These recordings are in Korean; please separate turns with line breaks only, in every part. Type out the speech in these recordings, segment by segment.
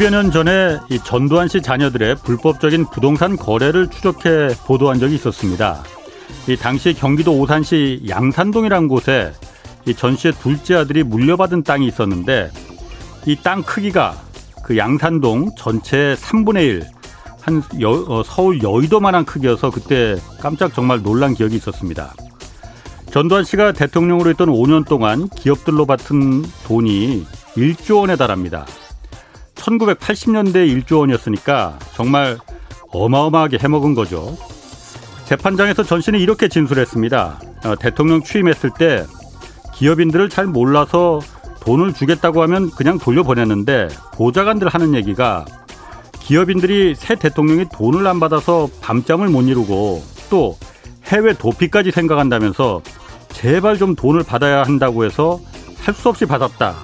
10여 년 전에 이 전두환 씨 자녀들의 불법적인 부동산 거래를 추적해 보도한 적이 있었습니다. 이 당시 경기도 오산시 양산동이라는 곳에 이전 씨의 둘째 아들이 물려받은 땅이 있었는데 이 땅 크기가 그 양산동 전체 3분의 1, 한 여, 어, 서울 여의도만한 크기여서 그때 깜짝 정말 놀란 기억이 있었습니다. 전두환 씨가 대통령으로 있던 5년 동안 기업들로 받은 돈이 1조 원에 달합니다. 1980년대 1조 원이었으니까 정말 어마어마하게 해먹은 거죠. 재판장에서 전 씨는 이렇게 진술했습니다. 어, 대통령 취임했을 때 기업인들을 잘 몰라서 돈을 주겠다고 하면 그냥 돌려보냈는데 보좌관들 하는 얘기가 기업인들이 새 대통령이 돈을 안 받아서 밤잠을 못 이루고 또 해외 도피까지 생각한다면서 제발 좀 돈을 받아야 한다고 해서 할 수 없이 받았다.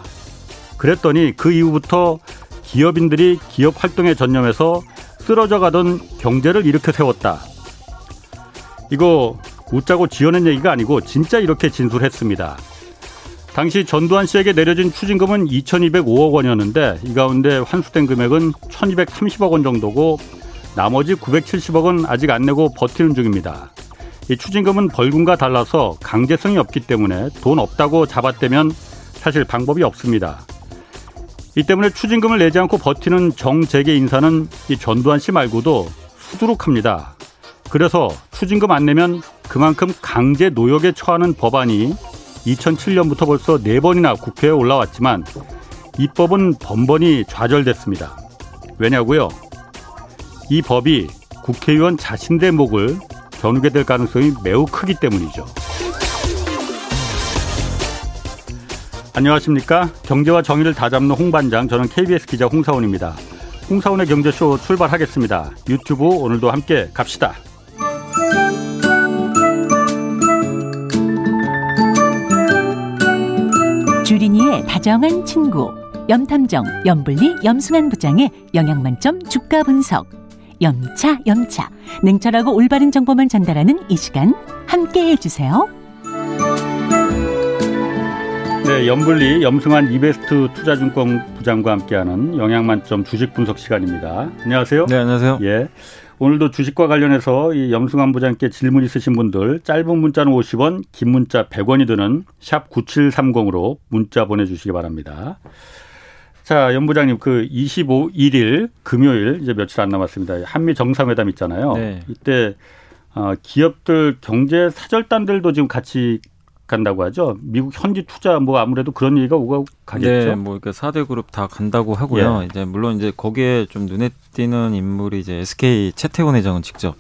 그랬더니 그 이후부터 기업인들이 기업 활동에 전념해서 쓰러져 가던 경제를 일으켜 세웠다. 이거 웃자고 지어낸 얘기가 아니고 진짜 이렇게 진술했습니다. 당시 전두환 씨에게 내려진 추징금은 2,205억 원이었는데 이 가운데 환수된 금액은 1,230억 원 정도고 나머지 970억은 아직 안 내고 버티는 중입니다. 이 추징금은 벌금과 달라서 강제성이 없기 때문에 돈 없다고 잡았다면 사실 방법이 없습니다. 이 때문에 추징금을 내지 않고 버티는 정재계 인사는 이 전두환 씨 말고도 수두룩합니다. 그래서 추징금 안 내면 그만큼 강제 노역에 처하는 법안이 2007년부터 벌써 네 번이나 국회에 올라왔지만 입법은 번번이 좌절됐습니다. 왜냐고요? 이 법이 국회의원 자신의 목을 겨누게 될 가능성이 매우 크기 때문이죠. 안녕하십니까? 경제와 정의를 다잡는 홍반장, 저는 KBS 기자 홍사원입니다. 홍사원의 경제쇼 출발하겠습니다. 유튜브 오늘도 함께 갑시다.
주린이의 다정한 친구, 염탐정, 염불리, 염승한 부장의 영양만점 주가 분석. 염차, 염차. 냉철하고 올바른 정보만 전달하는 이 시간 함께 해 주세요.
네, 염불리 염승환 이베스트 투자증권 부장과 함께하는 영양만점 주식 분석 시간입니다. 안녕하세요.
네, 안녕하세요.
예. 오늘도 주식과 관련해서 이 염승환 부장께 질문 있으신 분들 짧은 문자는 50원, 긴 문자 100원이 드는 샵 9730으로 문자 보내 주시기 바랍니다. 자, 연 부장님 그 25일 금요일 이제 며칠 안 남았습니다. 한미 정상회담 있잖아요. 네. 이때 어, 기업들 경제 사절단들도 지금 같이 간다고 하죠. 미국 현지 투자 뭐 아무래도 그런 얘기가 오고 가겠죠.
네, 뭐 그러니까 4대 그룹 다 간다고 하고요. 예. 이제 물론 이제 거기에 좀 눈에 띄는 인물이 이제 SK 채태원 회장은 직접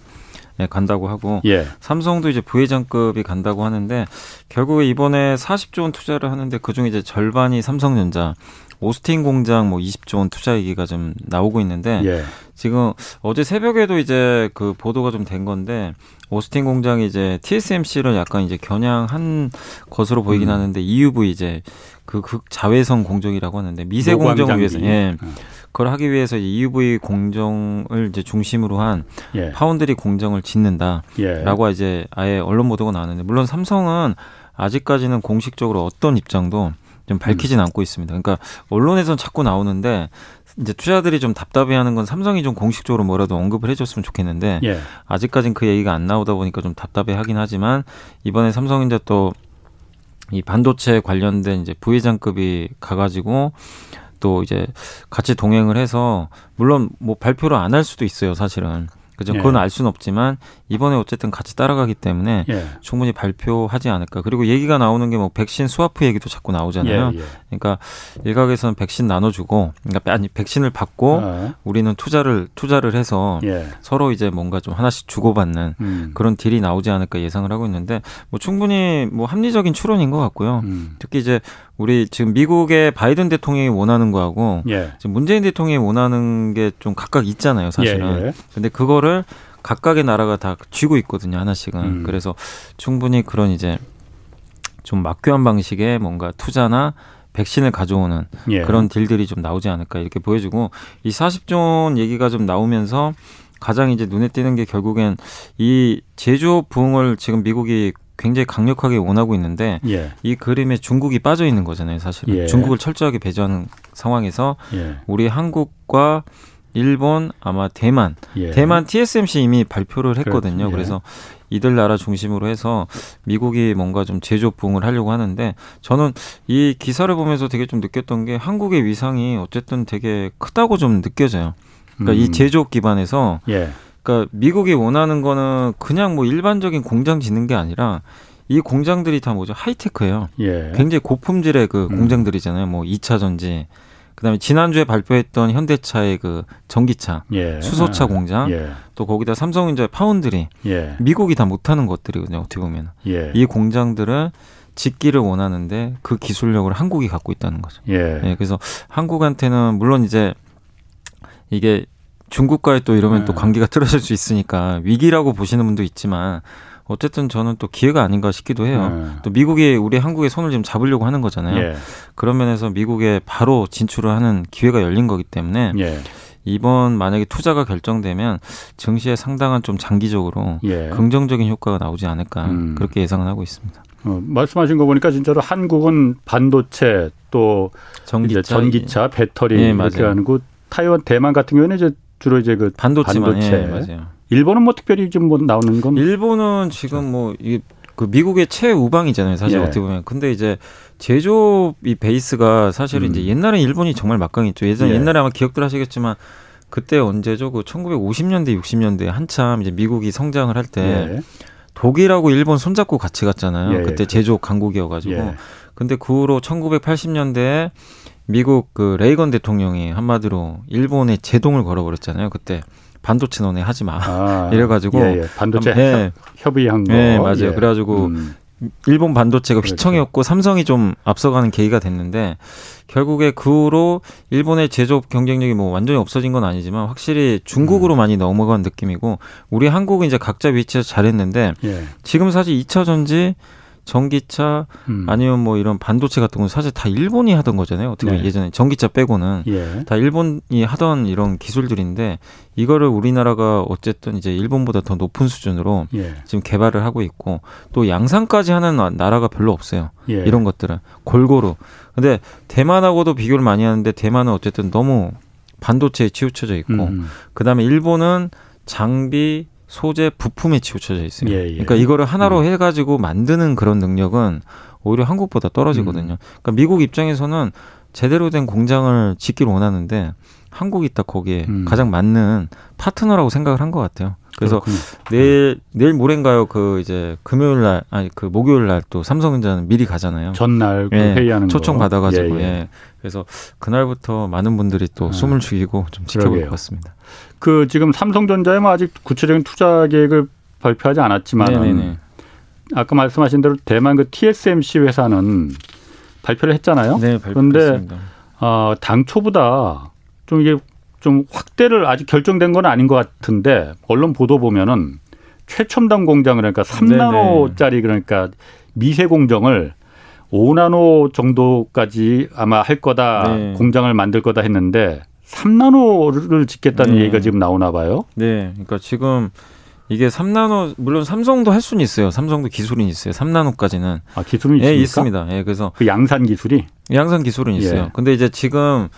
네, 간다고 하고 예. 삼성도 이제 부회장급이 간다고 하는데 결국 이번에 40조 원 투자를 하는데 그중에 이제 절반이 삼성전자 오스틴 공장 뭐 20조 원 투자 얘기가 좀 나오고 있는데 예. 지금 어제 새벽에도 이제 그 보도가 좀 된 건데 오스틴 공장이 이제 TSMC를 약간 이제 겨냥한 것으로 보이긴 음. 하는데 EUV 이제 그 극자외선 공정이라고 하는데 미세 공정을 위해서 예. 음. 그걸 하기 위해서 EUV 공정을 이제 중심으로 한 예. 파운드리 공정을 짓는다라고 예. 이제 아예 언론 보도가 나왔는데 물론 삼성은 아직까지는 공식적으로 어떤 입장도 좀 밝히진 음. 않고 있습니다. 그러니까 언론에선 자꾸 나오는데 이제 투자들이 좀 답답해하는 건 삼성이 좀 공식적으로 뭐라도 언급을 해줬으면 좋겠는데 예. 아직까진 그 얘기가 안 나오다 보니까 좀 답답해하긴 하지만 이번에 삼성 이제 또 이 반도체 관련된 이제 부회장급이 가가지고 또 이제 같이 동행을 해서 물론 뭐 발표를 안 할 수도 있어요 사실은 그죠? 예. 그건 알 수는 없지만 이번에 어쨌든 같이 따라가기 때문에 예. 충분히 발표하지 않을까. 그리고 얘기가 나오는 게 뭐 백신 스와프 얘기도 자꾸 나오잖아요. 예, 예. 그러니까 일각에서는 백신 나눠주고, 그러니까 아니 백신을 받고 아. 우리는 투자를 투자를 해서 예. 서로 이제 뭔가 좀 하나씩 주고받는 음. 그런 deal이 나오지 않을까 예상을 하고 있는데 뭐 충분히 뭐 합리적인 추론인 것 같고요. 음. 특히 이제 우리 지금 미국의 바이든 대통령이 원하는 거하고 예. 지금 문재인 대통령이 원하는 게 좀 각각 있잖아요, 사실은. 예, 예. 근데 그거를 각각의 나라가 다 쥐고 있거든요, 하나씩은. 음. 그래서 충분히 그런 이제 좀 막교한 방식의 뭔가 투자나 백신을 가져오는 예. 그런 딜들이 좀 나오지 않을까 이렇게 보여지고 이 40조 원 얘기가 좀 나오면서 가장 이제 눈에 띄는 게 결국엔 이 제조업 부흥을 지금 미국이 굉장히 강력하게 원하고 있는데 예. 이 그림에 중국이 빠져 있는 거잖아요, 사실은. 예. 중국을 철저하게 배제하는 상황에서 예. 우리 한국과 일본 아마 대만 예. 대만 TSMC 이미 발표를 했거든요. 그렇지, 예. 그래서 이들 나라 중심으로 해서 미국이 뭔가 좀 제조업 부응을 하려고 하는데 저는 이 기사를 보면서 되게 좀 느꼈던 게 한국의 위상이 어쨌든 되게 크다고 좀 느껴져요. 그러니까 음. 이 제조업 기반에서 예. 그러니까 미국이 원하는 거는 그냥 뭐 일반적인 공장 짓는 게 아니라 이 공장들이 다 뭐죠 하이테크예요. 예. 굉장히 고품질의 그 음. 공장들이잖아요. 뭐 2차 전지 그다음에 지난주에 발표했던 현대차의 그 전기차 예. 수소차 아, 공장 예. 또 거기다 삼성전자의 파운드리 예. 미국이 다 못하는 것들이거든요 어떻게 보면 예. 이 공장들은 짓기를 원하는데 그 기술력을 한국이 갖고 있다는 거죠. 예. 예. 그래서 한국한테는 물론 이제 이게 중국과의 또 이러면 또 네. 관계가 틀어질 수 있으니까 위기라고 보시는 분도 있지만 어쨌든 저는 또 기회가 아닌가 싶기도 해요. 네. 또 미국이 우리 한국의 손을 지금 잡으려고 하는 거잖아요. 예. 그런 면에서 미국에 바로 진출을 하는 기회가 열린 거기 때문에 예. 이번 만약에 투자가 결정되면 증시에 상당한 좀 장기적으로 예. 긍정적인 효과가 나오지 않을까 음. 그렇게 예상을 하고 있습니다.
어, 말씀하신 거 보니까 진짜로 한국은 반도체 또 전기차, 전기차 배터리 예, 이렇게 하는 거 타이완 대만 같은 경우에는 이제 주로 이제 그 반도체만, 반도체 예, 맞아요. 일본은 뭐 특별히 좀 뭐 나오는 건
일본은 지금 뭐 이게 그 미국의 최우방이잖아요, 사실 예. 어떻게 보면. 근데 이제 제조업이 베이스가 사실은 음. 이제 옛날에 일본이 정말 막강했죠. 예전 예. 옛날에 아마 기억들 하시겠지만 그때 언제죠? 그 1950년대, 60년대 한참 이제 미국이 성장을 할때 예. 독일하고 일본 손잡고 같이 갔잖아요. 예. 그때 제조업 강국이어 가지고. 예. 근데 그 후로 1980년대에 미국 그 레이건 대통령이 한마디로 일본에 제동을 걸어 버렸잖아요. 그때 반도체 너네 하지 마. 아, 이래가지고 예,
예. 반도체 예. 협의한 거.
네 맞아요. 예. 그래가지고 음. 일본 반도체가 그렇죠. 휘청이었고 삼성이 좀 앞서가는 계기가 됐는데 결국에 그 후로 일본의 제조업 경쟁력이 뭐 완전히 없어진 건 아니지만 확실히 중국으로 음. 많이 넘어간 느낌이고 우리 한국은 이제 각자 위치에서 잘했는데 예. 지금 사실 2차 전지 전기차 음. 아니면 뭐 이런 반도체 같은 건 사실 다 일본이 하던 거잖아요. 어떻게 네. 예전에 전기차 빼고는 예. 다 일본이 하던 이런 기술들인데 이거를 우리나라가 어쨌든 이제 일본보다 더 높은 수준으로 예. 지금 개발을 하고 있고 또 양산까지 하는 나라가 별로 없어요. 예. 이런 것들은 골고루. 근데 대만하고도 비교를 많이 하는데 대만은 어쨌든 너무 반도체에 치우쳐져 있고 음. 그다음에 일본은 장비 소재 부품에 치우쳐져 있어요. 예, 예. 그러니까 이거를 하나로 음. 해가지고 만드는 그런 능력은 오히려 한국보다 떨어지거든요. 음. 그러니까 미국 입장에서는 제대로 된 공장을 짓기를 원하는데 한국이 딱 거기에 음. 가장 맞는 파트너라고 생각을 한 것 같아요. 그래서 그렇군요. 내일 내일 모레인가요? 그 이제 금요일 날 아니 그 목요일 날 또 삼성전자는 미리 가잖아요.
전날 그 예, 회의하는
초청 받아 가지고 예, 예. 예, 그래서 그날부터 많은 분들이 또 아, 숨을 죽이고 좀 지켜볼 것 같습니다.
그 지금 삼성전자에 뭐 아직 구체적인 투자 계획을 발표하지 않았지만 아까 말씀하신 대로 대만 그 TSMC 회사는 발표를 했잖아요.
네, 그런데
어, 당초보다 좀 이게 좀 확대를 아직 결정된 건 아닌 것 같은데 언론 보도 보면은 최첨단 공장을 그러니까 3나노짜리 그러니까 미세 공정을 5나노 정도까지 아마 할 거다 네. 공장을 만들 거다 했는데 3나노를 짓겠다는 네. 얘기가 지금 나오나 봐요.
네. 그러니까 지금 이게 3나노 물론 삼성도 할 수는 있어요. 삼성도 기술은 있어요. 3나노까지는.
아, 기술은 있습니까?
예, 있습니다. 예, 그래서
그 양산 기술이
양산 기술은 있어요. 예. 근데 이제 지금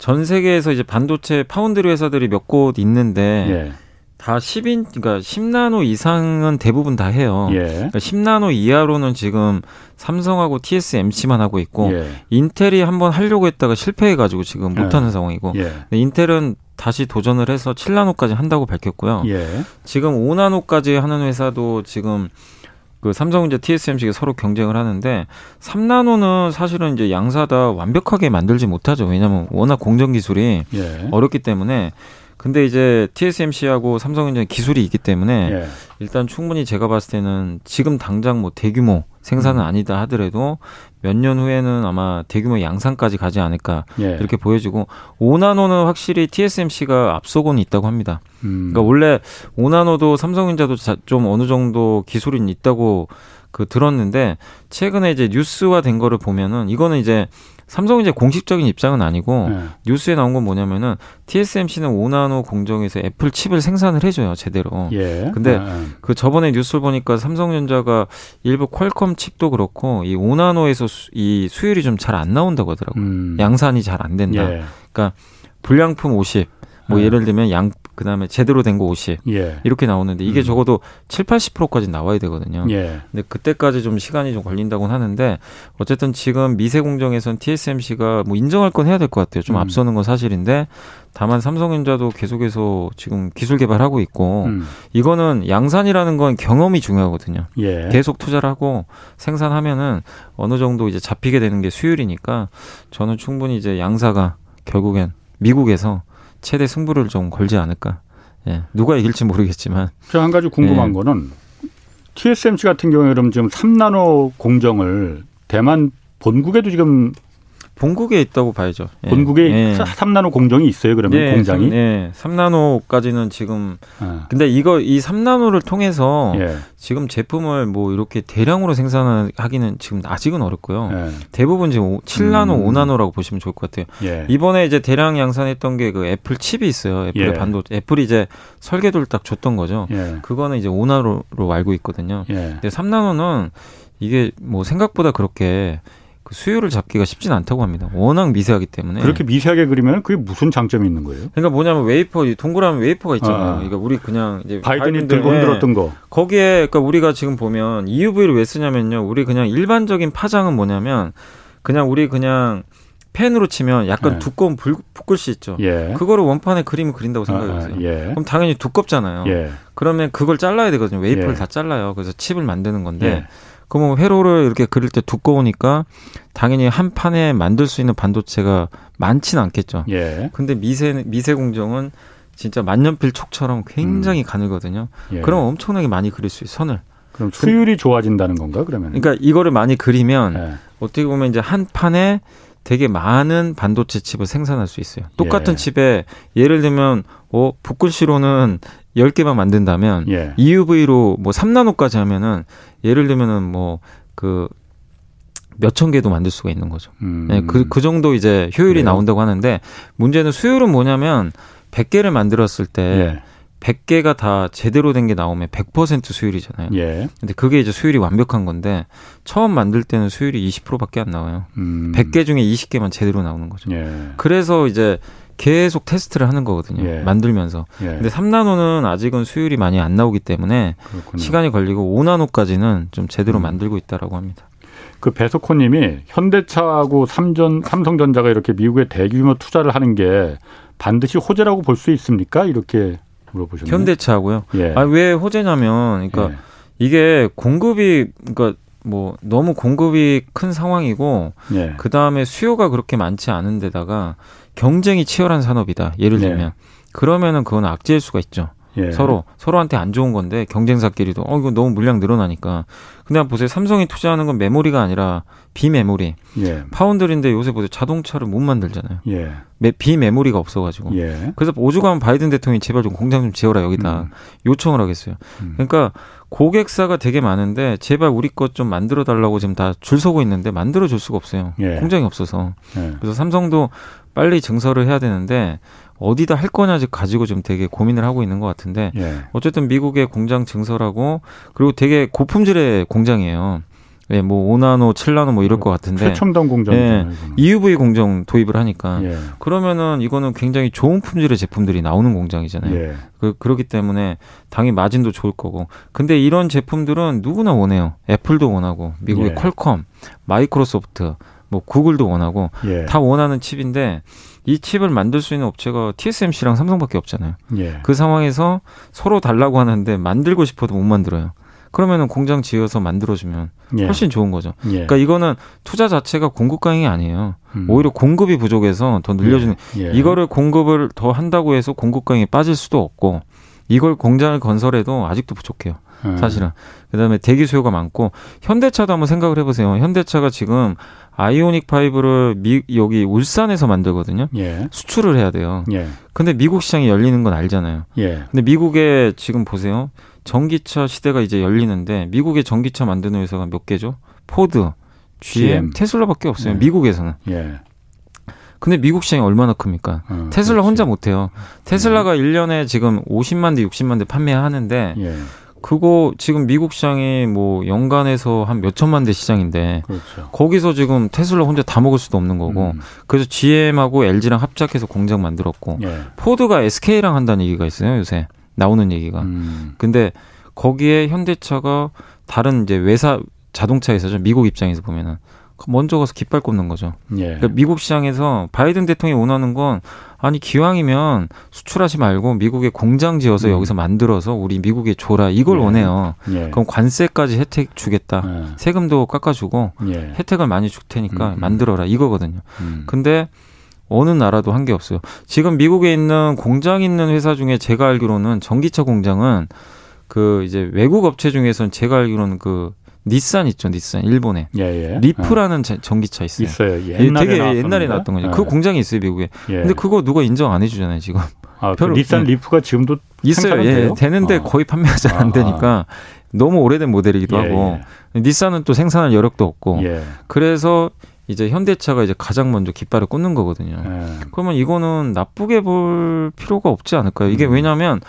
전 세계에서 이제 반도체 파운드리 회사들이 몇 곳 있는데 예. 다 10인 그러니까 10나노 이상은 대부분 다 해요. 예. 그러니까 10나노 이하로는 지금 삼성하고 TSMC만 하고 있고 예. 인텔이 한번 하려고 했다가 실패해 가지고 지금 못 하는 예. 상황이고 예. 인텔은 다시 도전을 해서 7나노까지 한다고 밝혔고요. 예. 지금 5나노까지 하는 회사도 지금 그 삼성전자 TSMC가 서로 경쟁을 하는데 3나노는 사실은 이제 양사 다 완벽하게 만들지 못하죠. 왜냐하면 워낙 공정 기술이 예. 어렵기 때문에 근데 이제 TSMC하고 삼성전자 기술이 있기 때문에 예. 일단 충분히 제가 봤을 때는 지금 당장 뭐 대규모 생산은 음. 아니다 하더라도 몇 년 후에는 아마 대규모 양산까지 가지 않을까 예. 이렇게 보여지고 5나노는 확실히 TSMC가 앞서고는 있다고 합니다. 음. 그러니까 원래 5나노도 삼성전자도 좀 어느 정도 기술이 있다고 그 들었는데 최근에 이제 뉴스화 된 거를 보면은 이거는 이제 삼성은 이제 공식적인 입장은 아니고 네. 뉴스에 나온 건 뭐냐면은 TSMC는 5나노 공정에서 애플 칩을 생산을 해줘요 제대로. 예. 근데 네. 그 저번에 뉴스를 보니까 삼성전자가 일부 퀄컴 칩도 그렇고 이 5나노에서 수, 이 수율이 좀 잘 안 나온다고 하더라고요. 음. 양산이 잘 안 된다. 예. 그러니까 불량품 50. 뭐 네. 예를 들면 양 그다음에 제대로 된 거 50. 예. 이렇게 나오는데 이게 음. 적어도 7, 80%까지 나와야 되거든요. 예. 근데 그때까지 좀 시간이 좀 걸린다고는 하는데 어쨌든 지금 미세 공정에선 TSMC가 뭐 인정할 건 해야 될 것 같아요. 좀 음. 앞서는 건 사실인데 다만 삼성전자도 계속해서 지금 기술 개발하고 있고 음. 이거는 양산이라는 건 경험이 중요하거든요. 예. 계속 투자를 하고 생산하면은 어느 정도 이제 잡히게 되는 게 수율이니까 저는 충분히 이제 양사가 결국엔 미국에서 최대 승부를 좀 걸지 않을까. 예. 누가 이길지 모르겠지만.
제가 한 가지 궁금한 예. 거는 TSMC 같은 경우에 그럼 지금 3나노 공정을 대만 본국에도 지금
본국에 있다고 봐야죠.
예. 본국에 예. 3나노 공정이 있어요. 그러면 예, 공장이?
3, 예. 3나노까지는 지금 아. 근데 이거 이 3나노를 통해서 예. 지금 제품을 뭐 이렇게 대량으로 생산하기는 지금 아직은 어렵고요. 예. 대부분 지금 7나노, 음. 5나노라고 보시면 좋을 것 같아요. 예. 이번에 이제 대량 양산했던 게 그 애플 칩이 있어요. 애플의 반도체. 애플이 이제 설계도를 딱 줬던 거죠. 그거는 이제 5나노로 알고 있거든요. 근데 3나노는 이게 뭐 생각보다 그렇게 그 수율을 잡기가 쉽지는 않다고 합니다. 워낙 미세하기 때문에.
그렇게 미세하게 그리면 그게 무슨 장점이 있는 거예요?
그러니까 뭐냐면 웨이퍼, 동그라미 웨이퍼가 있잖아요. 아. 그러니까 우리 그냥 이제
바이든이 들고 흔들었던 거.
거기에 그러니까 우리가 지금 보면 EUV를 왜 쓰냐면요. 우리 그냥 일반적인 파장은 뭐냐면 그냥 우리 그냥 펜으로 치면 약간 네. 두꺼운 불, 붓글씨 있죠. 예. 그거를 원판에 그림을 그린다고 생각해보세요. 아, 아, 예. 그럼 당연히 두껍잖아요. 예. 그러면 그걸 잘라야 되거든요. 웨이퍼를 예. 다 잘라요. 그래서 칩을 만드는 건데 예. 그러면 회로를 이렇게 그릴 때 두꺼우니까 당연히 한 판에 만들 수 있는 반도체가 많지는 않겠죠. 예. 근데 미세 미세 공정은 진짜 만년필 촉처럼 굉장히 음. 가늘거든요. 예. 그럼 엄청나게 많이 그릴 수 있어요. 선을.
그럼 수율이 좋아진다는 건가 그러면?
그러니까 이거를 많이 그리면 예. 어떻게 보면 이제 한 판에 되게 많은 반도체 칩을 생산할 수 있어요. 똑같은 예. 칩에 예를 들면 어 붓글씨로는 10개만 만든다면 예. EUV로 뭐 3나노까지 하면은 예를 들면은 뭐그 몇천 개도 만들 수가 있는 거죠. 음. 네, 그, 그 정도 이제 효율이 그래요? 나온다고 하는데 문제는 수율은 뭐냐면 100개를 만들었을 때 예. 100개가 다 제대로 된 게 나오면 100% 수율이잖아요. 예. 근데 그게 이제 수율이 완벽한 건데 처음 만들 때는 수율이 20%밖에 안 나와요. 음. 100개 중에 20개만 제대로 나오는 거죠. 예. 그래서 이제 계속 테스트를 하는 거거든요. 예. 만들면서. 예. 근데 3나노는 아직은 수율이 많이 안 나오기 때문에 그렇군요. 시간이 걸리고 5나노까지는 좀 제대로 음. 만들고 있다라고 합니다.
그 배석호 님이 현대차하고 삼전 삼성전자가 이렇게 미국에 대규모 투자를 하는 게 반드시 호재라고 볼 수 있습니까? 이렇게 물어보셨네요.
현대차하고요. 예. 아왜 호재냐면, 그러니까 예. 이게 공급이 그러니까 뭐 너무 공급이 큰 상황이고 예. 그 다음에 수요가 그렇게 많지 않은 데다가 경쟁이 치열한 산업이다. 예를 네. 들면 그러면은 그건 악재일 수가 있죠. 예. 서로 서로한테 안 좋은 건데 경쟁사끼리도 어 이거 너무 물량 늘어나니까 근데 보세요 삼성이 투자하는 건 메모리가 아니라 비메모리 예. 파운드리인데 요새 보세요 자동차를 못 만들잖아요 예. 메, 비메모리가 없어가지고 예. 그래서 오죽하면 바이든 대통령이 제발 좀 공장 좀 지어라 여기다 음. 요청을 하겠어요 음. 그러니까 고객사가 되게 많은데 제발 우리 것 좀 만들어 달라고 지금 다 줄 서고 있는데 만들어 줄 수가 없어요 예. 공장이 없어서 예. 그래서 삼성도 빨리 증설을 해야 되는데 어디다 할 거냐 가지고 좀 되게 고민을 하고 있는 것 같은데 예. 어쨌든 미국의 공장 증설하고 그리고 되게 고품질의 공장이에요. 예, 뭐 5나노, 7나노 뭐 이럴 것 같은데
최첨단 공장 예,
EUV 공정 도입을 하니까 예. 그러면은 이거는 굉장히 좋은 품질의 제품들이 나오는 공장이잖아요. 예. 그 그렇기 때문에 당연히 마진도 좋을 거고. 근데 이런 제품들은 누구나 원해요. 애플도 원하고 미국의 예. 퀄컴, 마이크로소프트, 뭐 구글도 원하고 예. 다 원하는 칩인데 이 칩을 만들 수 있는 업체가 TSMC랑 삼성밖에 없잖아요. 예. 그 상황에서 서로 달라고 하는데 만들고 싶어도 못 만들어요. 그러면은 공장 지어서 만들어주면 예. 훨씬 좋은 거죠. 예. 그러니까 이거는 투자 자체가 공급 강이 아니에요. 음. 오히려 공급이 부족해서 더 늘려주는 예. 예. 이거를 공급을 더 한다고 해서 공급 강이 빠질 수도 없고 이걸 공장을 건설해도 아직도 부족해요. 음. 사실은. 그다음에 대기 수요가 많고 현대차도 한번 생각을 해보세요. 현대차가 지금 아이오닉 5를 미, 여기 울산에서 만들거든요. 예. 수출을 해야 돼요. 예. 근데 미국 시장이 열리는 건 알잖아요. 예. 근데 미국에 지금 보세요. 전기차 시대가 이제 열리는데 미국의 전기차 만드는 회사가 몇 개죠? 포드, GM, GM. 테슬라밖에 없어요. 네. 미국에서는. 예. 근데 미국 시장이 얼마나 큽니까? 어, 테슬라 그렇지. 혼자 못 해요. 테슬라가 음. 1년에 지금 50만 대, 60만 대 판매하는데 예. 그거 지금 미국 시장이 뭐 연간에서 한 몇 천만 대 시장인데 그렇죠. 거기서 지금 테슬라 혼자 다 먹을 수도 없는 거고 음. 그래서 GM하고 LG랑 합작해서 공장 만들었고 예. 포드가 SK랑 한다는 얘기가 있어요 요새 나오는 얘기가 음. 근데 거기에 현대차가 다른 이제 외사 자동차에서죠 미국 입장에서 보면은 먼저 가서 깃발 꽂는 거죠. 예. 그러니까 미국 시장에서 바이든 대통령이 원하는 건 아니 기왕이면 수출하지 말고 미국에 공장 지어서 음. 여기서 만들어서 우리 미국에 줘라 이걸 예. 원해요. 예. 그럼 관세까지 혜택 주겠다. 예. 세금도 깎아주고 예. 혜택을 많이 줄 테니까 음, 음. 만들어라 이거거든요. 음. 근데 어느 나라도 한 게 없어요. 지금 미국에 있는 공장 있는 회사 중에 제가 알기로는 전기차 공장은 그 이제 외국 업체 중에서는 제가 알기로는 그 닛산 있죠, 닛산 일본에 예, 예. 리프라는 어. 전기차 있어요.
있어요.
예, 옛날에 되게 나왔었는데? 옛날에 나왔던 거죠. 예. 그 공장이 있어요, 미국에. 예. 근데 그거 누가 인정 안 해주잖아요, 지금.
아, 그 닛산 리프가 지금도
있어요. 예? 되는데 아. 거의 판매가 잘 안 되니까 너무 오래된 모델이기도 예, 하고 닛산은 또 생산할 여력도 없고 그래서 이제 현대차가 이제 가장 먼저 깃발을 꽂는 거거든요. 그러면 이거는 나쁘게 볼 필요가 없지 않을까요? 이게 음. 왜냐하면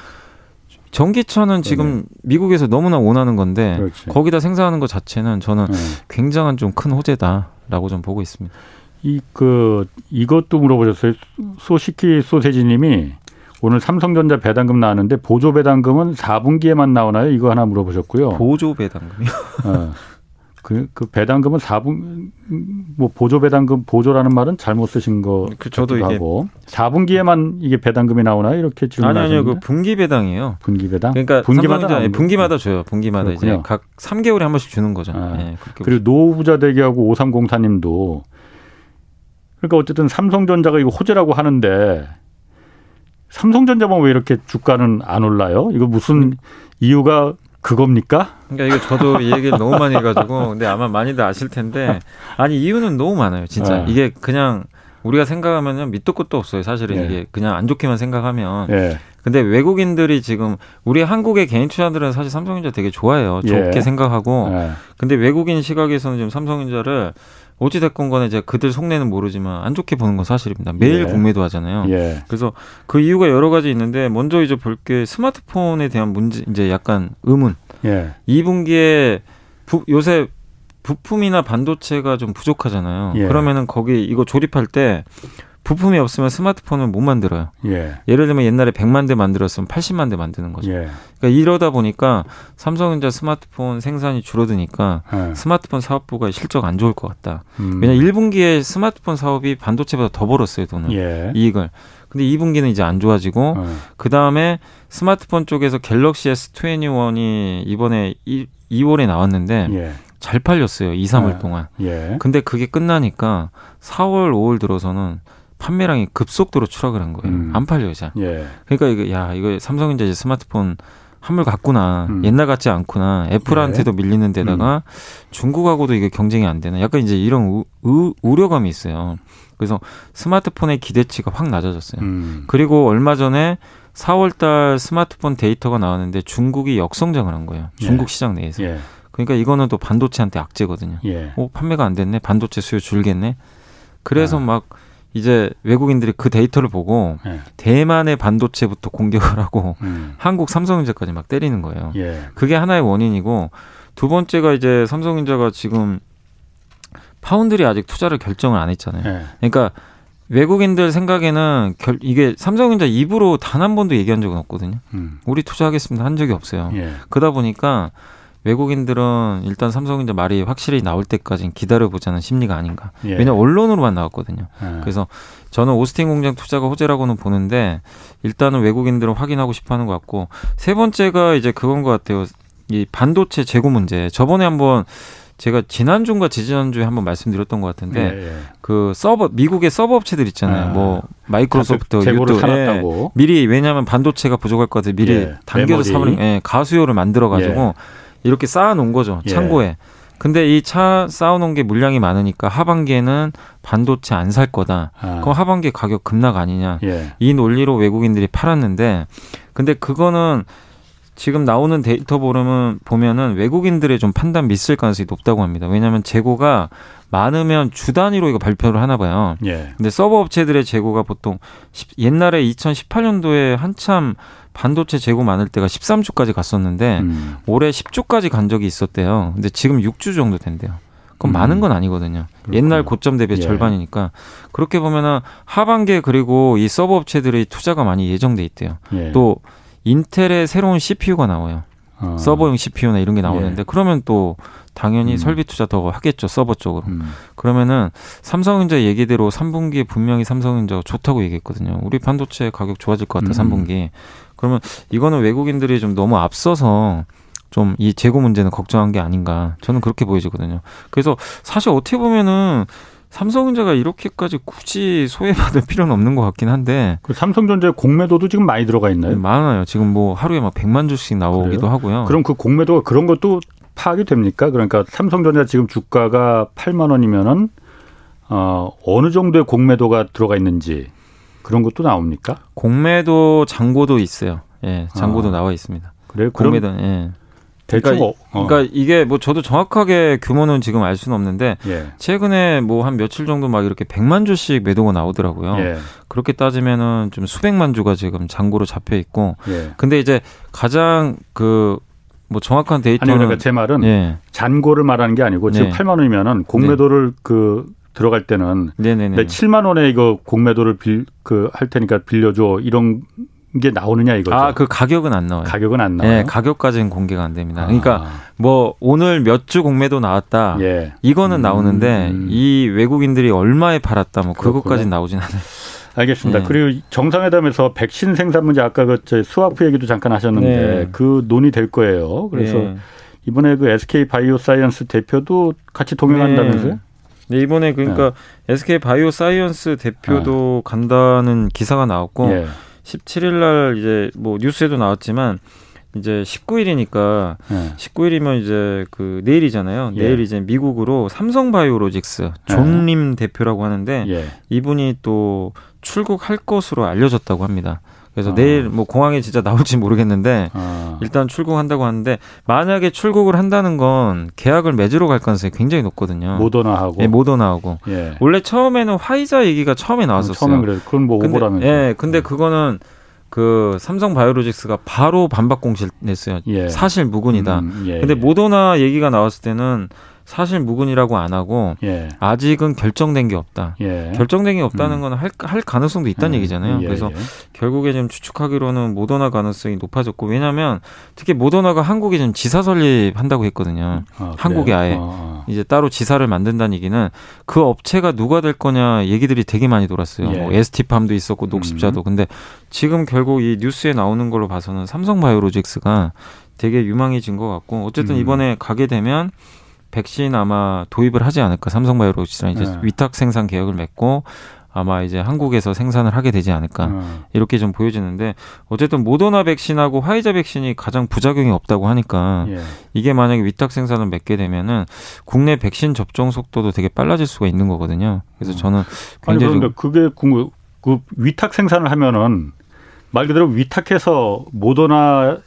전기차는 지금 네 미국에서 너무나 원하는 건데 그렇지. 거기다 생산하는 것 자체는 저는 네. 굉장한 좀 큰 호재다라고 좀 보고 있습니다.
이 그 이것도 물어보셨어요. 소시키 소세지님이 오늘 삼성전자 배당금 나왔는데 보조 배당금은 4분기에만 나오나요? 이거 하나 물어보셨고요.
보조 배당금이요? 어.
그, 그 배당금은 4분 뭐 보조 배당금 보조라는 말은 잘못 쓰신 거 그 저도 이게 하고 4분기에만 이게 배당금이 나오나요? 이렇게
질문하셨는데 아니 아니요. 그 분기 배당이에요.
분기 배당?
그러니까 분기마다 분기마다 줘요. 분기마다 그렇군요. 이제 각 3개월에 한 번씩 주는 거죠. 아, 네,
그리고 노부자 대기하고 5304님도 그러니까 어쨌든 삼성전자가 이거 호재라고 하는데 삼성전자만 왜 이렇게 주가는 안 올라요? 이거 무슨 음. 이유가 그겁니까?
그러니까 이거 저도 이 얘기를 너무 많이 해가지고 근데 아마 많이들 아실 텐데 아니 이유는 너무 많아요 진짜 네. 이게 그냥 우리가 생각하면은 밑도 끝도 없어요 사실은 네. 이게 그냥 안 좋게만 생각하면 네. 근데 외국인들이 지금 우리 한국의 개인 투자들은 사실 삼성전자 되게 좋아해요 좋게 예. 생각하고 네. 근데 외국인 시각에서는 지금 삼성전자를 어찌됐건 간에 이제 그들 속내는 모르지만 안 좋게 보는 건 사실입니다. 매일 예. 공매도 하잖아요. 예. 그래서 그 이유가 여러 가지 있는데 먼저 이제 볼 게 스마트폰에 대한 문제 이제 약간 의문. 예. 2분기에 부, 요새 부품이나 반도체가 좀 부족하잖아요. 예. 그러면은 거기 이거 조립할 때 부품이 없으면 스마트폰을 못 만들어요. 예. 예를 들면 옛날에 100만 대 만들었으면 80만 대 만드는 거죠. 예. 그러니까 이러다 보니까 삼성전자 스마트폰 생산이 줄어드니까 예. 스마트폰 사업부가 실적 안 좋을 것 같다. 음. 왜냐 1분기에 스마트폰 사업이 반도체보다 더 벌었어요, 돈을. 예. 이익을. 근데 2분기는 이제 안 좋아지고 어. 그다음에 스마트폰 쪽에서 갤럭시 S21이 이번에 2, 2월에 나왔는데 예. 잘 팔렸어요. 2, 3월 동안. 예. 근데 그게 끝나니까 4월, 5월 들어서는 판매량이 급속도로 추락을 한 거예요. 음. 안 팔려요, 잘. 예. 그러니까 이거 야 이거 삼성전자 이제 스마트폰 한물 같구나. 음. 옛날 같지 않구나. 애플한테도 네. 밀리는 데다가 음. 중국하고도 이게 경쟁이 안 되나. 약간 이제 이런 우, 우, 우려감이 있어요. 그래서 스마트폰의 기대치가 확 낮아졌어요. 음. 그리고 얼마 전에 4월달 스마트폰 데이터가 나왔는데 중국이 역성장을 한 거예요. 예. 중국 예. 시장 내에서. 예. 그러니까 이거는 또 반도체한테 악재거든요. 예. 어, 판매가 안 됐네. 반도체 수요 줄겠네. 그래서 아. 막 이제 외국인들이 그 데이터를 보고 예. 대만의 반도체부터 공격을 하고 음. 한국 삼성전자까지 막 때리는 거예요. 예. 그게 하나의 원인이고 두 번째가 이제 삼성전자가 지금 파운드리 아직 투자를 결정을 안 했잖아요. 예. 그러니까 외국인들 생각에는 결, 이게 삼성전자 입으로 단 한 번도 얘기한 적은 없거든요. 음. 우리 투자하겠습니다 한 적이 없어요. 예. 그러다 보니까 외국인들은 일단 삼성전자 말이 확실히 나올 때까지는 기다려보자는 심리가 아닌가. 예. 왜냐 언론으로만 나왔거든요. 예. 그래서 저는 오스틴 공장 투자가 호재라고는 보는데 일단은 외국인들은 확인하고 싶어하는 것 같고 세 번째가 이제 그건 것 같아요. 이 반도체 재고 문제. 저번에 한번 제가 지난주인가 지지난주에 한번 말씀드렸던 것 같은데 예, 예. 그 서버 미국의 서버 업체들 있잖아요. 아, 뭐 마이크로소프트, 유튜브 예, 미리 왜냐하면 반도체가 부족할 것 같아 미리 예, 당겨서 사버린 예, 가수요를 만들어 가지고 예. 이렇게 쌓아놓은 거죠. 예. 창고에. 근데 이 차 쌓아놓은 게 물량이 많으니까 하반기에는 반도체 안 살 거다. 아. 그럼 하반기 가격 급락 아니냐. 예. 이 논리로 외국인들이 팔았는데 근데 그거는 지금 나오는 데이터 보면 보면은 외국인들의 좀 판단 미스일 가능성이 높다고 합니다. 왜냐하면 재고가 많으면 주 단위로 이거 발표를 하나 봐요. 예. 근데 서버 업체들의 재고가 보통 옛날에 2018년도에 한참 반도체 재고 많을 때가 13주까지 갔었는데 음. 올해 10주까지 간 적이 있었대요. 근데 지금 6주 정도 된대요. 그건 음. 많은 건 아니거든요. 그렇구나. 옛날 고점 대비 예. 절반이니까 그렇게 보면은 하반기에 그리고 이 서버 업체들의 투자가 많이 예정돼 있대요. 예. 또 인텔의 새로운 CPU가 나와요. 어. 서버용 CPU나 이런 게 나오는데 예. 그러면 또 당연히 음. 설비 투자 더 하겠죠 서버 쪽으로. 음. 그러면은 삼성전자 얘기대로 3분기에 분명히 삼성전자가 좋다고 얘기했거든요. 우리 반도체 가격 좋아질 것 같다 음. 3분기. 그러면 이거는 외국인들이 좀 너무 앞서서 좀 이 재고 문제는 걱정한 게 아닌가 저는 그렇게 보여지거든요. 그래서 사실 어떻게 보면은 삼성전자가 이렇게까지 굳이 소외받을 필요는 없는 것 같긴 한데.
그 삼성전자의 공매도도 지금 많이 들어가 있나요?
많아요. 지금 뭐 하루에 막 100만 주씩 나오기도 그래요? 하고요.
그럼 그 공매도가 그런 것도 파악이 됩니까? 그러니까 삼성전자 지금 주가가 8만 원이면은 어, 어느 정도의 공매도가 들어가 있는지 그런 것도 나옵니까?
공매도 잔고도 있어요. 예, 잔고도 아, 나와 있습니다.
그래요? 공매도 예.
대충 그러니까, 어. 그러니까 이게 뭐 저도 정확하게 규모는 지금 알 수는 없는데 예. 최근에 뭐 한 며칠 정도 막 이렇게 100만 주씩 매도가 나오더라고요. 예. 그렇게 따지면은 좀 수백만 주가 지금 잔고로 잡혀 있고 예. 근데 이제 가장 그뭐 정확한 데이터는
아니 그러니까 제 말은 예. 잔고를 말하는 게 아니고 지금 네. 8만 원이면은 공매도를 네. 그 들어갈 때는 네네네. 내 7만 원에 이거 공매도를 빌 그 할 테니까 빌려줘 이런 게 나오느냐 이거죠.
아, 그 가격은 안 나와요.
가격은 안 나와요.
네, 가격까지는 공개가 안 됩니다. 그러니까 아. 뭐 오늘 몇 주 공매도 나왔다. 예. 이거는 음. 나오는데 이 외국인들이 얼마에 팔았다 뭐. 그것까지 나오진 않아요.
알겠습니다. 예. 그리고 정상회담에서 백신 생산 문제 아까 그 스와프 얘기도 잠깐 하셨는데 네. 그 논의 될 거예요. 그래서 네. 이번에 그 SK 바이오사이언스 대표도 같이 동행한다면서요? 네.
네, 이번에 그러니까 네. SK 바이오 사이언스 대표도 아. 간다는 기사가 나왔고 예. 17일 날 이제 뭐 뉴스에도 나왔지만 이제 19일이니까 네. 19일이면 이제 그 내일이잖아요. 예. 내일 이제 미국으로 삼성바이오로직스 존림 예. 대표라고 하는데 예. 이분이 또 출국할 것으로 알려졌다고 합니다. 그래서 아. 내일 뭐 공항에 진짜 나올지 모르겠는데 아. 일단 출국한다고 하는데 만약에 출국을 한다는 건 계약을 맺으러 갈 가능성이 굉장히 높거든요.
모더나하고.
예, 모더나하고. 예. 원래 처음에는 화이자 얘기가 처음에 나왔었어요. 처음엔
그래. 그건 뭐 오보라면.
예, 근데 네. 그거는 그 삼성 바이오로직스가 바로 반박 공실냈어요. 예. 사실 무근이다. 음, 예, 근데 모더나 얘기가 나왔을 때는 사실 무근이라고 안 하고 예. 아직은 결정된 게 없다. 예. 결정된 게 없다는 음. 건할 할 가능성도 있다는 음. 얘기잖아요. 예, 그래서 예. 결국에 지금 추측하기로는 모더나 가능성이 높아졌고 왜냐하면 특히 모더나가 한국에 지금 지사 설립한다고 했거든요. 아, 한국에 아예 아, 아. 이제 따로 지사를 만든다는 얘기는 그 업체가 누가 될 거냐 얘기들이 되게 많이 돌았어요. 예. 뭐 ST팜도 있었고 녹십자도. 음. 근데 지금 결국 이 뉴스에 나오는 걸로 봐서는 삼성바이오로직스가 되게 유망해진 것 같고 어쨌든 음. 이번에 가게 되면 백신 아마 도입을 하지 않을까 삼성바이오로직스랑 이제 네. 위탁 생산 계약을 맺고 아마 이제 한국에서 생산을 하게 되지 않을까 네. 이렇게 좀 보여지는데 어쨌든 모더나 백신하고 화이자 백신이 가장 부작용이 없다고 하니까 예. 이게 만약에 위탁 생산을 맺게 되면은 국내 백신 접종 속도도 되게 빨라질 수가 있는 거거든요. 그래서 음. 저는
굉장히 아니 그런데 그게 그 위탁 생산을 하면은 말 그대로 위탁해서 모더나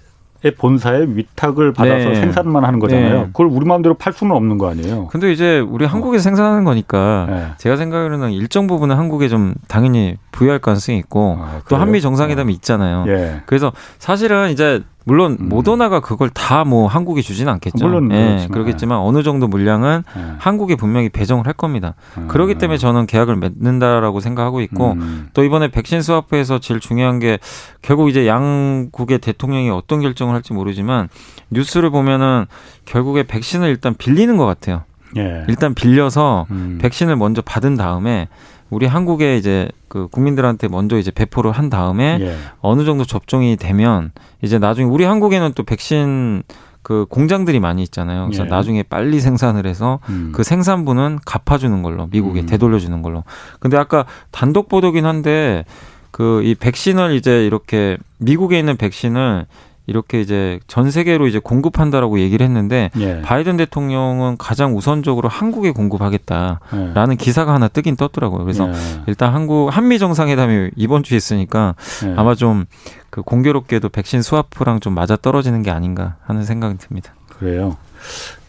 본사에 위탁을 받아서 네. 생산만 하는 거잖아요. 네. 그걸 우리 마음대로 팔 수는 없는 거 아니에요.
근데 이제 우리 한국에서 어. 생산하는 거니까 네. 제가 생각하기로는 일정 부분은 한국에 좀 당연히 부여할 가능성이 있고 아, 또 한미 정상회담이 어. 있잖아요. 예. 그래서 사실은 이제 물론 음. 모더나가 그걸 다 뭐 한국에 주지는 않겠죠. 물론 예, 그렇겠지만 어느 정도 물량은 예. 한국에 분명히 배정을 할 겁니다. 음. 그렇기 때문에 저는 계약을 맺는다라고 생각하고 있고 음. 또 이번에 백신 스와프에서 제일 중요한 게 결국 이제 양국의 대통령이 어떤 결정을 할지 모르지만 뉴스를 보면은 결국에 백신을 일단 빌리는 것 같아요. 예. 일단 빌려서 음. 백신을 먼저 받은 다음에 우리 한국에 이제 그 국민들한테 먼저 이제 배포를 한 다음에 예. 어느 정도 접종이 되면 이제 나중에 우리 한국에는 또 백신 그 공장들이 많이 있잖아요. 그래서 예. 나중에 빨리 생산을 해서 음. 그 생산분은 갚아주는 걸로 미국에 음. 되돌려주는 걸로. 근데 아까 단독 보도긴 한데 그 이 백신을 이제 이렇게 미국에 있는 백신을 이렇게 이제 전 세계로 이제 공급한다라고 얘기를 했는데 예. 바이든 대통령은 가장 우선적으로 한국에 공급하겠다라는 예. 기사가 하나 뜨긴 떴더라고요. 그래서 예. 일단 한국 한미 정상회담이 이번 주에 있으니까 예. 아마 좀 그 공교롭게도 백신 스와프랑 좀 맞아 떨어지는 게 아닌가 하는 생각이 듭니다.
그래요.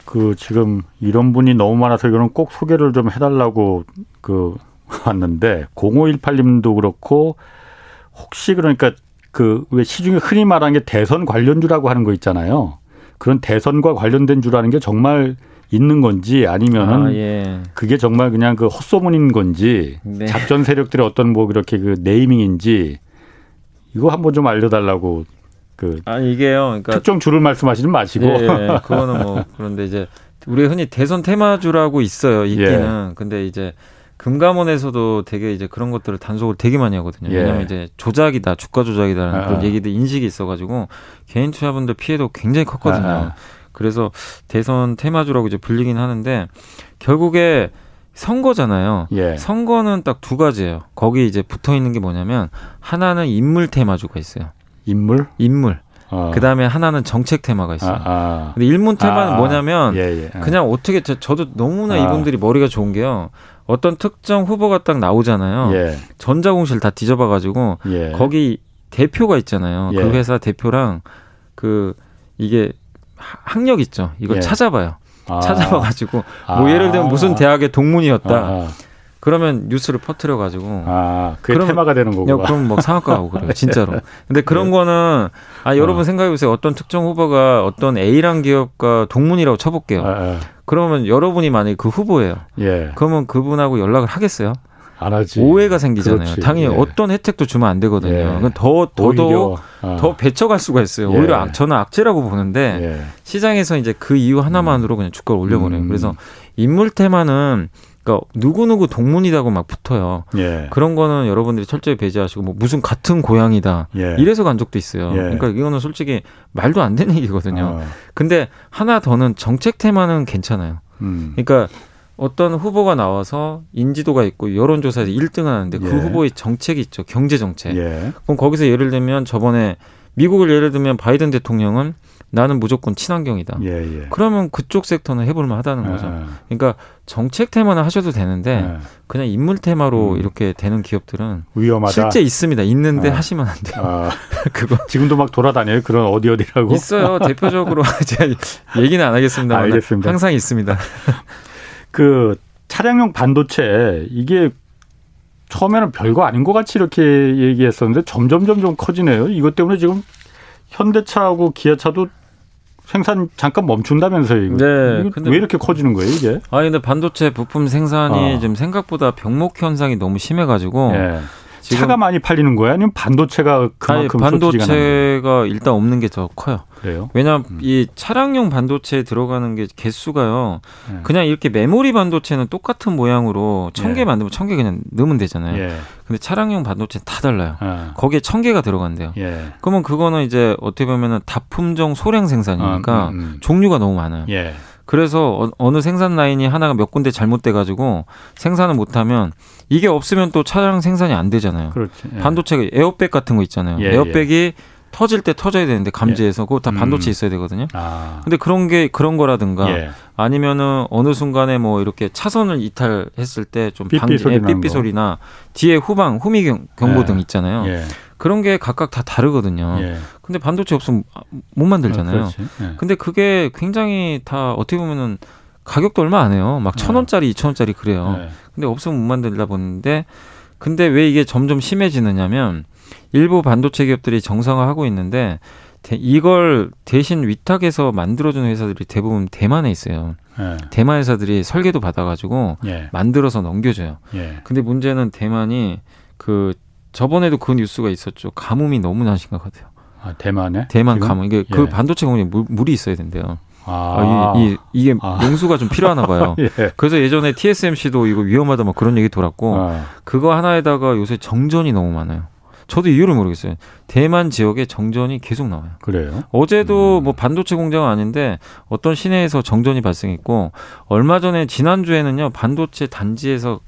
그 지금 이런 분이 너무 많아서 이거는 꼭 소개를 좀 해달라고 그 왔는데 0518님도 그렇고 혹시 그러니까 그 왜 시중에 흔히 말하는 게 대선 관련주라고 하는 거 있잖아요. 그런 대선과 관련된 주라는 게 정말 있는 건지 아니면은 아, 예. 그게 정말 그냥 그 헛소문인 건지 네. 작전 세력들의 어떤 뭐 그렇게 그 네이밍인지 이거 한번 좀 알려달라고 그
아 이게요. 그러니까
특정 주를 말씀하시는 마시고 예,
예. 그거는 뭐 그런데 이제 우리 흔히 대선 테마주라고 있어요. 있기는 예. 근데 이제 금감원에서도 되게 이제 그런 것들을 단속을 되게 많이 하거든요. 예. 왜냐하면 이제 조작이다, 주가 조작이다라는 아. 그런 얘기들 인식이 있어가지고 개인 투자분들 피해도 굉장히 컸거든요. 아. 그래서 대선 테마주라고 이제 불리긴 하는데 결국에 선거잖아요. 예. 선거는 딱 두 가지예요. 거기 이제 붙어 있는 게 뭐냐면 하나는 인물 테마주가 있어요.
인물?
인물. 어. 그 다음에 하나는 정책 테마가 있어요. 아, 아. 근데 일문 테마는 아, 뭐냐면 예, 예. 그냥 어떻게 저, 도 너무나 아. 이분들이 머리가 좋은 게요. 어떤 특정 후보가 딱 나오잖아요. 예. 전자공실 다 뒤져봐가지고 예. 거기 대표가 있잖아요. 그 예. 회사 대표랑 그 이게 학력 있죠. 이걸 예. 찾아봐요. 아. 찾아봐가지고 뭐 예를 들면 무슨 대학의 동문이었다. 아. 그러면 뉴스를 퍼뜨려 가지고
아, 그게 그럼, 테마가 되는 거고.
그럼 뭐 상학가 가고 그래요. 진짜로. 근데 그런 네. 거는 아 여러분 어. 생각해 보세요. 어떤 특정 후보가 어떤 A란 기업과 동문이라고 쳐 볼게요. 아, 아. 그러면 여러분이 만약에 그 후보예요. 예. 그러면 그분하고 연락을 하겠어요?
안 하지.
오해가 생기잖아요. 그렇지. 당연히 예. 어떤 혜택도 주면 안 되거든요. 예. 더 더더 어. 더 배쳐갈 수가 있어요. 예. 오히려 저는 악재라고 보는데 예. 시장에서 이제 그 이유 하나만으로 그냥 주가를 올려버려요. 음. 그래서 인물 테마는 그러니까 누구누구 동문이라고 막 붙어요. 예. 그런 거는 여러분들이 철저히 배제하시고 뭐 무슨 같은 고향이다. 예. 이래서 간 적도 있어요. 예. 그러니까 이거는 솔직히 말도 안 되는 얘기거든요. 어. 근데 하나 더는 정책 테마는 괜찮아요. 음. 그러니까 어떤 후보가 나와서 인지도가 있고 여론조사에서 1등 하는데 그 예. 후보의 정책이 있죠. 경제 정책. 예. 그럼 거기서 예를 들면 저번에 미국을 예를 들면 바이든 대통령은 나는 무조건 친환경이다. 예, 예. 그러면 그쪽 섹터는 해볼만 하다는 거죠. 예. 그러니까 정책 테마는 하셔도 되는데 예. 그냥 인물 테마로 음. 이렇게 되는 기업들은
위험하다.
실제 있습니다. 있는데 아. 하시면 안 돼요. 아.
그거 지금도 막 돌아다녀요. 그런 어디 어디라고
있어요. 대표적으로 제가 얘기는 안 하겠습니다. 알겠습니다. 항상 있습니다.
그 차량용 반도체 이게 처음에는 별거 아닌 것 같이 이렇게 얘기했었는데 점점 점점 커지네요. 이것 때문에 지금 현대차하고 기아차도 생산 잠깐 멈춘다면서요. 이거. 네. 근데 왜 이렇게 커지는 거예요, 이게?
아 근데 반도체 부품 생산이 어. 지금 생각보다 병목 현상이 너무 심해 가지고 네.
차가 많이 팔리는 거예요? 아니면 반도체가 그만큼
아니, 반도체가 일단 없는 게 더 커요. 그래요? 왜냐하면 음. 이 차량용 반도체에 들어가는 게 개수가요. 네. 그냥 이렇게 메모리 반도체는 똑같은 모양으로 천개 예. 만들면 천 개 그냥 넣으면 되잖아요. 예. 근데 차량용 반도체 다 달라요. 예. 거기에 천 개가 들어간대요. 예. 그러면 그거는 이제 어떻게 보면은 다품종 소량 생산이니까 음, 음, 음. 종류가 너무 많아요. 예. 그래서 어, 느 생산 라인이 하나가 몇 군데 잘못돼 가지고 생산을 못 하면 이게 없으면 또 차량 생산이 안 되잖아요. 그렇지. 예. 반도체가 에어백 같은 거 있잖아요. 예, 에어백이 예. 터질 때 터져야 되는데 감지해서 예. 그거 다 반도체 음. 있어야 되거든요. 아. 근데 그런 게 그런 거라든가 예. 아니면은 어느 순간에 뭐 이렇게 차선을 이탈했을 때 좀 방지 삐삐 소리나 뒤에 후방 후미 경 보등 예. 있잖아요. 예. 그런 게 각각 다 다르거든요. 예. 근데 반도체 없으면 못 만들잖아요. 아, 예. 근데 그게 굉장히 다 어떻게 보면은 가격도 얼마 안 해요. 막 천 원짜리, 이천 원짜리 그래요. 예. 근데 없으면 못 만들다 보는데 근데 왜 이게 점점 심해지느냐면 일부 반도체 기업들이 정상화하고 있는데 이걸 대신 위탁해서 만들어주는 회사들이 대부분 대만에 있어요. 예. 대만 회사들이 설계도 받아가지고 예. 만들어서 넘겨줘요. 예. 근데 문제는 대만이 그 저번에도 그 뉴스가 있었죠. 가뭄이 너무나 심각하대요.
아, 대만에?
대만 지금? 가뭄. 이게 그 예. 반도체 공장에 물, 물이 있어야 된대요. 아, 아 이, 이, 게 아. 용수가 좀 필요하나 봐요. 예. 그래서 예전에 TSMC도 이거 위험하다 막 그런 얘기 돌았고 아. 그거 하나에다가 요새 정전이 너무 많아요. 저도 이유를 모르겠어요. 대만 지역에 정전이 계속 나와요.
그래요?
어제도 음. 뭐 반도체 공장은 아닌데 어떤 시내에서 정전이 발생했고 얼마 전에 지난주에는요 반도체 단지에서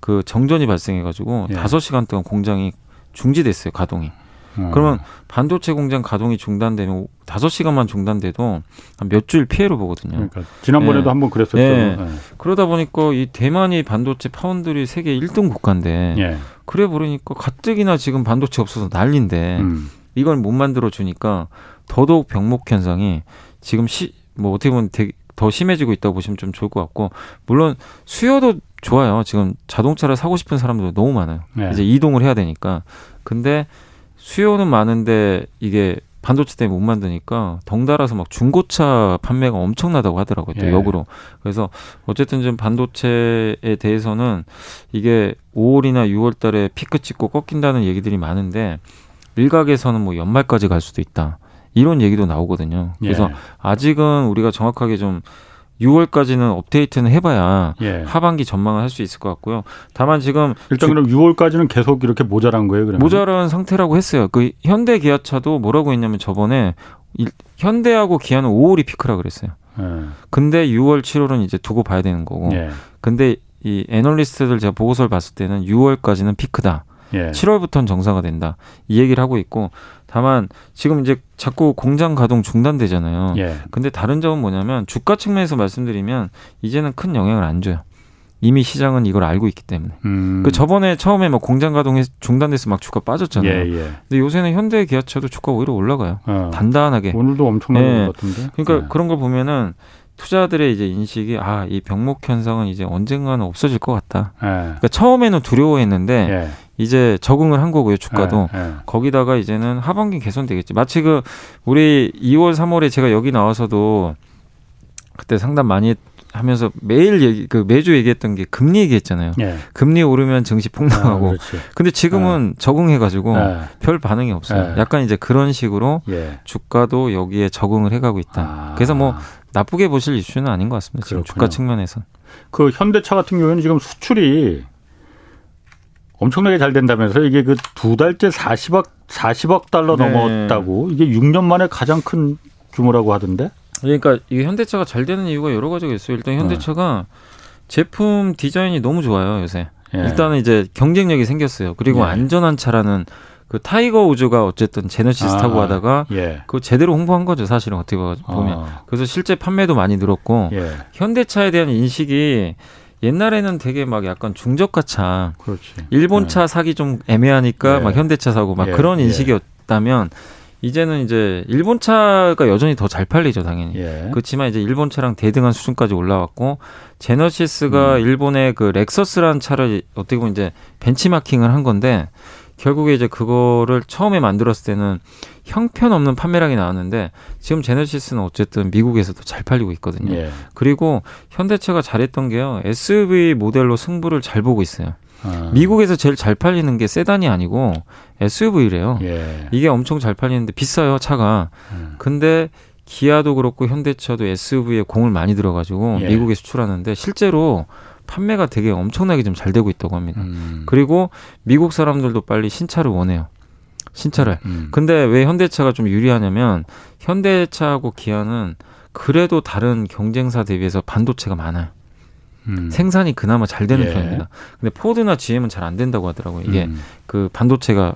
그 정전이 발생해가지고 예. 다섯 예. 시간 동안 공장이 중지됐어요 가동이. 음. 그러면 반도체 공장 가동이 중단되면 다섯 시간만 중단돼도 몇 주일 피해를 보거든요.
그러니까 지난번에도 네. 한번 그랬었죠. 네.
네. 그러다 보니까 이 대만이 반도체 파운드리 세계 1등 국가인데 예. 그래 버리니까 가뜩이나 지금 반도체 없어서 난린데 음. 이걸 못 만들어 주니까 더더욱 병목 현상이 지금 시 뭐 어떻게 보면 되게 더 심해지고 있다고 보시면 좀 좋을 것 같고 물론 수요도 좋아요. 지금 자동차를 사고 싶은 사람도 너무 많아요. 네. 이제 이동을 해야 되니까. 근데 수요는 많은데 이게 반도체 때문에 못 만드니까 덩달아서 막 중고차 판매가 엄청나다고 하더라고요. 또 예. 역으로. 그래서 어쨌든 좀 반도체에 대해서는 이게 5월이나 6월 달에 피크 찍고 꺾인다는 얘기들이 많은데 일각에서는 뭐 연말까지 갈 수도 있다. 이런 얘기도 나오거든요. 그래서 예. 아직은 우리가 정확하게 좀 6월까지는 업데이트는 해봐야 예. 하반기 전망을 할 수 있을 것 같고요. 다만 지금
일단 그럼 6월까지는 계속 이렇게 모자란 거예요? 그러면?
모자란 상태라고 했어요. 그 현대 기아차도 뭐라고 했냐면 저번에 일, 현대하고 기아는 5월이 피크라 그랬어요. 예. 근데 6월, 7월은 이제 두고 봐야 되는 거고. 예. 근데 이 애널리스트들 제가 보고서를 봤을 때는 6월까지는 피크다. 예. 7월부터는 정상화 된다. 이 얘기를 하고 있고 다만 지금 이제 자꾸 공장 가동 중단되잖아요. 예. 근데 다른 점은 뭐냐면 주가 측면에서 말씀드리면 이제는 큰 영향을 안 줘요. 이미 시장은 이걸 알고 있기 때문에. 음. 그 저번에 처음에 막 공장 가동이 중단돼서 막 주가 빠졌잖아요. 예, 예. 근데 요새는 현대 기아차도 주가 오히려 올라가요. 어. 단단하게.
오늘도 엄청나게 네. 같은데.
그러니까 네. 그런 거 보면은 투자들의 이제 인식이 아 이 병목 현상은 이제 언젠가는 없어질 것 같다. 예. 그러니까 처음에는 두려워했는데 예. 이제 적응을 한 거고요 주가도 예, 예. 거기다가 이제는 하반기 개선되겠지. 마치 그 우리 2월 3월에 제가 여기 나와서도 그때 상담 많이 하면서 매일 얘기 그 매주 얘기했던 게 금리 얘기했잖아요. 예. 금리 오르면 증시 폭락하고. 아, 근데 지금은 예. 적응해 가지고 예. 별 반응이 없어요. 예. 약간 이제 그런 식으로 예. 주가도 여기에 적응을 해 가고 있다. 아. 그래서 뭐 나쁘게 보실 이슈는 아닌 것 같습니다. 지금 그렇군요. 주가 측면에서.
그 현대차 같은 경우에는 지금 수출이 엄청나게 잘 된다면서 이게 그 두 달째 40억 40억 달러 네. 넘었다고 이게 6년 만에 가장 큰 규모라고 하던데.
그러니까 이게 현대차가 잘 되는 이유가 여러 가지가 있어요. 일단 현대차가 네. 제품 디자인이 너무 좋아요 요새. 예. 일단은 이제 경쟁력이 생겼어요. 그리고 예. 안전한 차라는 그 타이거 우즈가 어쨌든 제너시스 아, 타고 하다가 예. 그 제대로 홍보한 거죠 사실은 어떻게 보면. 아. 그래서 실제 판매도 많이 늘었고 예. 현대차에 대한 인식이 옛날에는 되게 막 약간 중저가 차, 그렇지. 일본 차 네. 사기 좀 애매하니까 네. 막 현대차 사고 막 예. 그런 예. 인식이었다면 이제는 이제 일본 차가 여전히 더 잘 팔리죠 당연히. 예. 그렇지만 이제 일본 차랑 대등한 수준까지 올라왔고 제너시스가 음. 일본의 그 렉서스라는 차를 어떻게 보면 이제 벤치마킹을 한 건데 결국에 이제 그거를 처음에 만들었을 때는 형편없는 판매량이 나왔는데 지금 제네시스는 어쨌든 미국에서도 잘 팔리고 있거든요. 예. 그리고 현대차가 잘했던 게요. SUV 모델로 승부를 잘 보고 있어요. 아. 미국에서 제일 잘 팔리는 게 세단이 아니고 SUV래요. 예. 이게 엄청 잘 팔리는데 비싸요, 차가. 음. 근데 기아도 그렇고 현대차도 SUV에 공을 많이 들어가지고 예. 미국에 수출하는데 실제로 판매가 되게 엄청나게 좀 잘 되고 있다고 합니다. 음. 그리고 미국 사람들도 빨리 신차를 원해요. 신차를. 음. 근데 왜 현대차가 좀 유리하냐면 현대차하고 기아는 그래도 다른 경쟁사 대비해서 반도체가 많아요. 음. 생산이 그나마 잘 되는 예. 편입니다. 근데 포드나 GM은 잘 안 된다고 하더라고요. 이게 음. 그 반도체가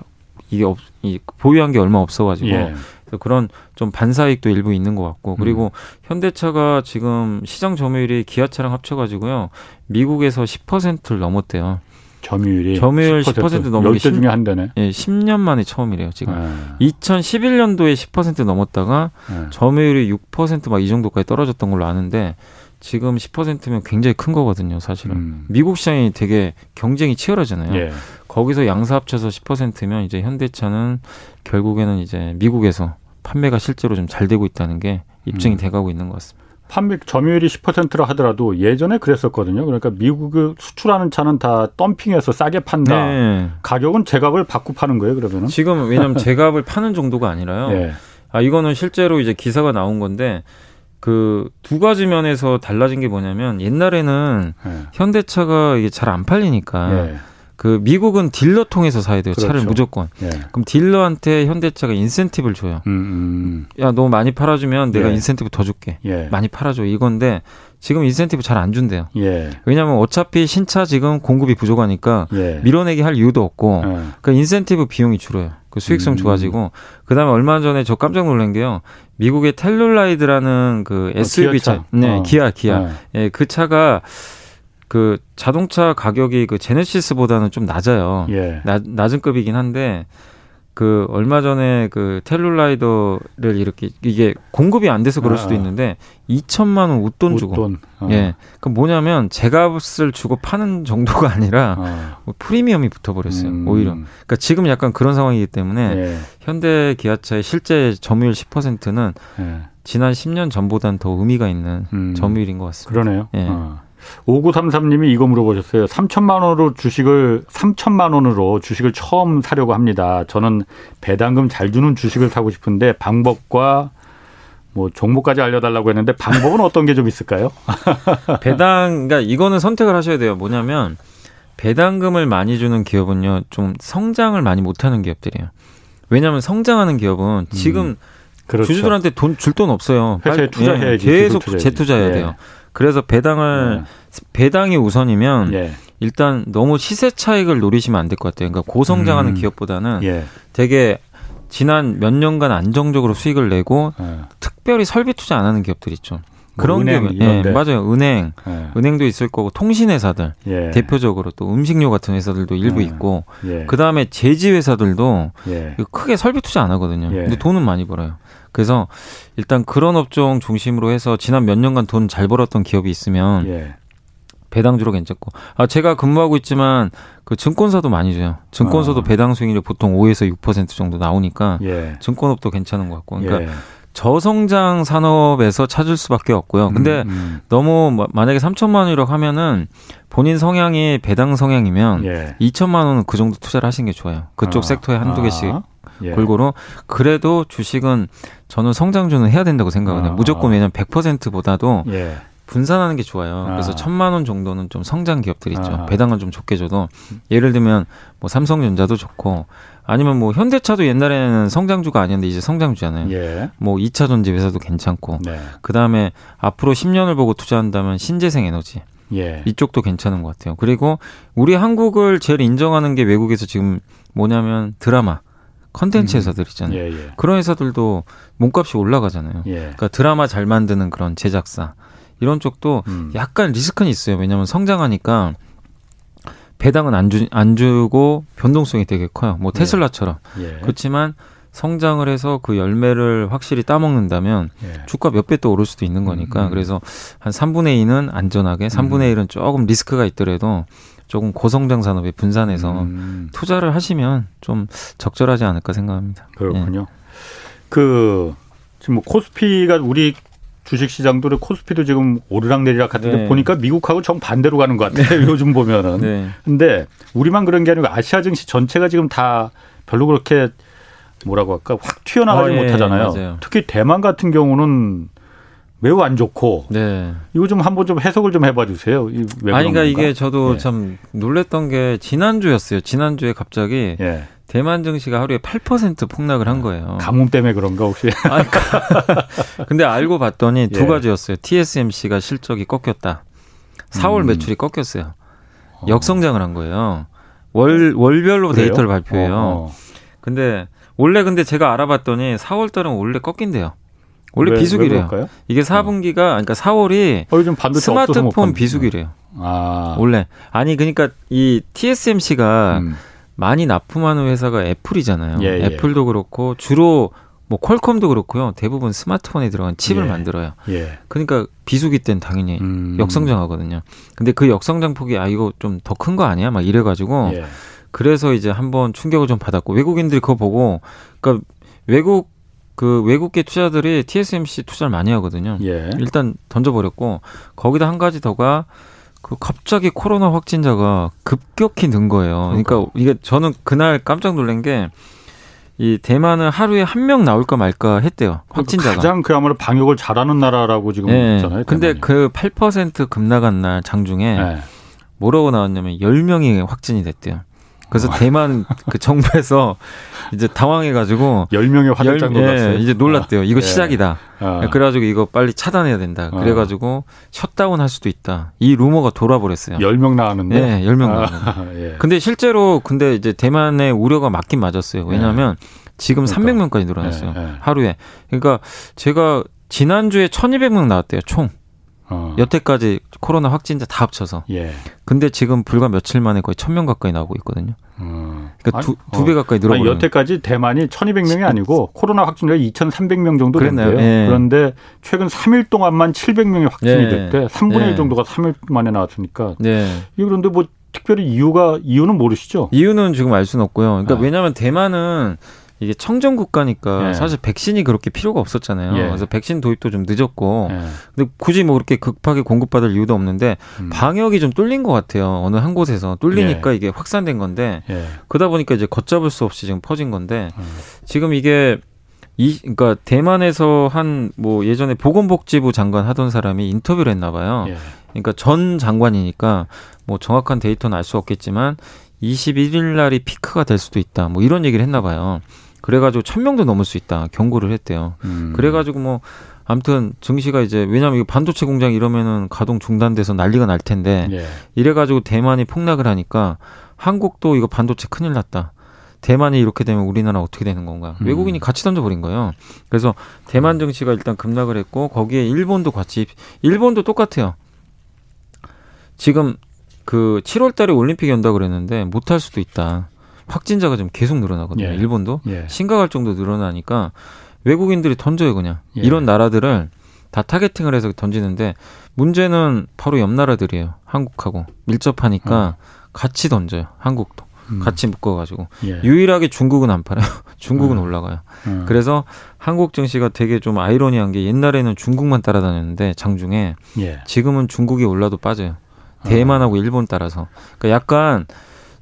이게 없, 이 보유한 게 얼마 없어가지고 예. 그런 좀 반사익도 일부 있는 것 같고 그리고 음. 현대차가 지금 시장 점유율이 기아차랑 합쳐가지고요 미국에서 10%를 넘었대요.
점유율이
점유율 10%, 10% 넘은 게
10, 중에 한 대네.
예, 10년 만에 처음이래요, 지금. 네. 2011년도에 10% 넘었다가 네. 점유율이 6%막 이 정도까지 떨어졌던 걸로 아는데 지금 10%면 굉장히 큰 거거든요, 사실은. 음. 미국 시장이 되게 경쟁이 치열하잖아요. 예. 거기서 양사 합쳐서 10%면 이제 현대차는 결국에는 이제 미국에서 판매가 실제로 좀 잘 되고 있다는 게 입증이 음. 돼가고 있는 것 같습니다.
판매 점유율이 10%라 하더라도 예전에 그랬었거든요. 그러니까 미국을 수출하는 차는 다 덤핑해서 싸게 판다. 네. 가격은 제값을 받고 파는 거예요, 그러면은?
지금 왜냐하면 제값을 파는 정도가 아니라요. 네. 아 이거는 실제로 이제 기사가 나온 건데 그 두 가지 면에서 달라진 게 뭐냐면 옛날에는 네. 현대차가 이게 잘 안 팔리니까 네. 그 미국은 딜러 통해서 사야 돼요. 그렇죠. 차를 무조건. 예. 그럼 딜러한테 현대차가 인센티브를 줘요. 음, 음. 음. 야, 너 많이 팔아주면 내가 예. 인센티브 더 줄게. 예. 많이 팔아줘. 이건데 지금 인센티브 잘 안 준대요. 예. 왜냐하면 어차피 신차 지금 공급이 부족하니까 예. 밀어내기 할 이유도 없고 예. 그 인센티브 비용이 줄어요. 그 수익성 음. 좋아지고 그다음에 얼마 전에 저 깜짝 놀란 게요. 미국의 텔룰라이드라는 그 SUV 어, 차, 네, 어. 기아 기아, 어. 예, 그 차가 그 자동차 가격이 그 제네시스보다는 좀 낮아요. 예. 낮, 낮은 급이긴 한데 그 얼마 전에 그 텔룰라이더를 이렇게 이게 공급이 안 돼서 그럴 수도 아. 있는데 2천만 원 웃돈 주고 웃돈. 어. 예. 그 뭐냐면 제값을 주고 파는 정도가 아니라 어. 뭐 프리미엄이 붙어 버렸어요. 음. 오히려. 그러니까 지금 약간 그런 상황이기 때문에 예. 현대 기아차의 실제 점유율 10%는 예. 지난 10년 전보다는 더 의미가 있는 음. 점유율인 것 같습니다.
그러네요. 예. 어. 5933님이 이거 물어보셨어요. 3천만 원으로 주식을 3천만 원으로 주식을 처음 사려고 합니다. 저는 배당금 잘 주는 주식을 사고 싶은데 방법과 뭐 종목까지 알려달라고 했는데 방법은 어떤 게 좀 있을까요?
배당, 그러니까 이거는 선택을 하셔야 돼요. 뭐냐면 배당금을 많이 주는 기업은요, 좀 성장을 많이 못하는 기업들이에요. 왜냐하면 성장하는 기업은 지금 음, 그렇죠. 주주들한테 돈 줄돈 없어요.
회사에 투자해야지.
예, 계속 재투자해야 예. 돼요. 그래서 배당을 네. 배당이 우선이면 예. 일단 너무 시세 차익을 노리시면 안 될 것 같아요. 그러니까 고성장하는 음. 기업보다는 예. 되게 지난 몇 년간 안정적으로 수익을 내고 예. 특별히 설비 투자 안 하는 기업들 있죠. 뭐 그런 뭐게 예, 맞아요. 은행, 예. 은행도 있을 거고 통신 회사들 예. 대표적으로 또 음식료 같은 회사들도 일부 예. 있고 예. 그 다음에 제지 회사들도 크게 설비 투자 안 하거든요. 근데 돈은 많이 벌어요. 그래서 일단 그런 업종 중심으로 해서 지난 몇 년간 돈 잘 벌었던 기업이 있으면 예. 배당주로 괜찮고. 아 제가 근무하고 있지만 그 증권사도 많이 줘요. 증권사도 아. 배당 수익률이 보통 5에서 6% 정도 나오니까 예. 증권업도 괜찮은 것 같고. 그러니까 예. 저성장 산업에서 찾을 수밖에 없고요. 근데 음, 음. 너무 만약에 3천만 원이라고 하면은 본인 성향이 배당 성향이면 예. 2천만 원은 그 정도 투자를 하시는 게 좋아요. 그쪽 아. 섹터에 한두 개씩 아. 예. 골고루 그래도 주식은 저는 성장주는 해야 된다고 생각하거든요. 아. 무조건 왜냐면 100%보다도 예. 분산하는 게 좋아요. 아. 그래서 천만 원 정도는 좀 성장 기업들 있죠. 아. 배당은 좀 적게 줘도 예를 들면 뭐 삼성전자도 좋고 아니면 뭐 현대차도 옛날에는 성장주가 아니었는데 이제 성장주잖아요. 예. 뭐 2차 전지 회사도 괜찮고 네. 그다음에 앞으로 10년을 보고 투자한다면 신재생 에너지 예. 이쪽도 괜찮은 것 같아요. 그리고 우리 한국을 제일 인정하는 게 외국에서 지금 뭐냐면 드라마 컨텐츠 음. 회사들 있잖아요. 예, 예. 그런 회사들도 몸값이 올라가잖아요. 예. 그러니까 드라마 잘 만드는 그런 제작사 이런 쪽도 음. 약간 리스크는 있어요. 왜냐하면 성장하니까 배당은 안, 주, 안 주고 변동성이 되게 커요. 뭐 예. 테슬라처럼. 예. 그렇지만 성장을 해서 그 열매를 확실히 따먹는다면 예. 주가 몇 배 또 오를 수도 있는 거니까 음. 그래서 한 3분의 2는 안전하게 3분의 1은 음. 조금 리스크가 있더라도 조금 고성장 산업에 분산해서 음. 투자를 하시면 좀 적절하지 않을까 생각합니다.
그렇군요. 예. 그 지금 뭐 코스피가 우리 주식 시장도 코스피도 지금 오르락 내리락 하던데 네. 보니까 미국하고 정 반대로 가는 것 같아요. 네. 요즘 보면은. 네. 근데 우리만 그런 게 아니고 아시아 증시 전체가 지금 다 별로 그렇게 뭐라고 할까 확 튀어나가지 어, 예, 못하잖아요. 맞아요. 특히 대만 같은 경우는 매우 안 좋고. 네. 이거 좀 한번 좀 해석을 좀 해봐 주세요.
이 아니, 그러니까 이게 저도 예. 참 놀랬던 게 지난주였어요. 지난주에 갑자기 예. 대만 증시가 하루에 8% 폭락을 한 거예요.
가뭄 때문에 그런가 혹시?
아, 그러니까. 근데 알고 봤더니 두 예. 가지였어요. TSMC가 실적이 꺾였다. 4월 음. 매출이 꺾였어요. 어. 역성장을 한 거예요. 월 월별로 그래요? 데이터를 발표해요. 어, 어. 근데 원래 근데 제가 알아봤더니 4월 달은 원래 꺾인대요. 원래 왜, 비수기래요. 왜 이게 4분기가 그러니까 4월이 어, 스마트폰 비수기래요. 아. 원래 아니 그러니까 이 TSMC가 음. 많이 납품하는 회사가 애플이잖아요. 예, 예. 애플도 그렇고 주로 뭐 퀄컴도 그렇고요. 대부분 스마트폰에 들어간 칩을 예. 만들어요. 예. 그러니까 비수기 때는 당연히 음. 역성장하거든요. 근데 그 역성장 폭이 아 이거 좀 더 큰 거 아니야? 막 이래 가지고 예. 그래서 이제 한번 충격을 좀 받았고 외국인들이 그거 보고 그러니까 외국 그 외국계 투자들이 TSMC 투자를 많이 하거든요. 예. 일단 던져버렸고 거기다 한 가지 더가 그 갑자기 코로나 확진자가 급격히 는 거예요. 그러니까 이게 저는 그날 깜짝 놀란 게 이 대만은 하루에 한 명 나올까 말까 했대요. 확진자가.
가장 그야말로 방역을 잘하는 나라라고 지금 네. 있잖아요.
근데 그 8%급 나간 날 장중에 네. 뭐라고 나왔냐면 10명이 확진이 됐대요. 그래서 어. 대만 그 정부에서 이제 당황해가지고
10명의 화들짝 놀랐어요.
예, 이제 놀랐대요. 이거 예. 시작이다. 어. 그래가지고 이거 빨리 차단해야 된다. 어. 그래가지고 셧다운 할 수도 있다. 이 루머가 돌아버렸어요.
10명 나왔는데?
예, 10명 아. 나왔는데. 예. 근데 실제로 근데 이제 대만의 우려가 맞긴 맞았어요. 왜냐하면 지금 그러니까. 300명까지 늘어났어요. 예, 예. 하루에. 그러니까 제가 지난주에 1200명 나왔대요. 총. 어. 여태까지 코로나 확진자 다 합쳐서. 예. 근데 지금 불과 며칠 만에 거의 천 명 가까이 나오고 있거든요. 어. 그러니까 두배 두 어. 가까이 늘어버려
여태까지 대만이 천이백 명이 아니고 코로나 확진자가 이천삼백 명 정도 됐네요. 예. 그런데 최근 삼일 동안만 칠백 명이 확진이 예. 됐대. 삼분의 일 예. 정도가 삼일 만에 나왔으니까. 예. 이 그런데 뭐 특별히 이유가 이유는 모르시죠?
이유는 지금 알 수는 없고요. 그러니까 아. 왜냐하면 대만은 이게 청정 국가니까 예. 사실 백신이 그렇게 필요가 없었잖아요. 예. 그래서 백신 도입도 좀 늦었고, 예. 근데 굳이 뭐 그렇게 급하게 공급받을 이유도 없는데 음. 방역이 좀 뚫린 것 같아요. 어느 한 곳에서 뚫리니까 예. 이게 확산된 건데 예. 그러다 보니까 이제 걷잡을 수 없이 지금 퍼진 건데 음. 지금 이게 이 그러니까 대만에서 한 뭐 예전에 보건복지부 장관 하던 사람이 인터뷰를 했나 봐요. 예. 그러니까 전 장관이니까 뭐 정확한 데이터는 알 수 없겠지만 21일 날이 피크가 될 수도 있다. 뭐 이런 얘기를 했나 봐요. 그래가지고 천 명도 넘을 수 있다 경고를 했대요. 음. 그래가지고 뭐 아무튼 증시가 이제 왜냐하면 이 반도체 공장 이러면은 가동 중단돼서 난리가 날 텐데 예. 이래가지고 대만이 폭락을 하니까 한국도 이거 반도체 큰일 났다. 대만이 이렇게 되면 우리나라 어떻게 되는 건가? 음. 외국인이 같이 던져버린 거예요. 그래서 대만 증시가 일단 급락을 했고 거기에 일본도 같이 일본도 똑같아요. 지금 그 7월 달에 올림픽 연다 그랬는데 못할 수도 있다. 확진자가 좀 계속 늘어나거든요. 예. 일본도 예. 심각할 정도 늘어나니까 외국인들이 던져요 그냥 예. 이런 나라들을 다 타겟팅을 해서 던지는데 문제는 바로 옆 나라들이에요. 한국하고 밀접하니까 어. 같이 던져요. 한국도 음. 같이 묶어가지고 예. 유일하게 중국은 안 팔아요. 중국은 음. 올라가요. 음. 그래서 한국 증시가 되게 좀 아이러니한 게 옛날에는 중국만 따라다녔는데 장중에 예. 지금은 중국이 올라도 빠져요. 대만하고 일본 따라서 그러니까 약간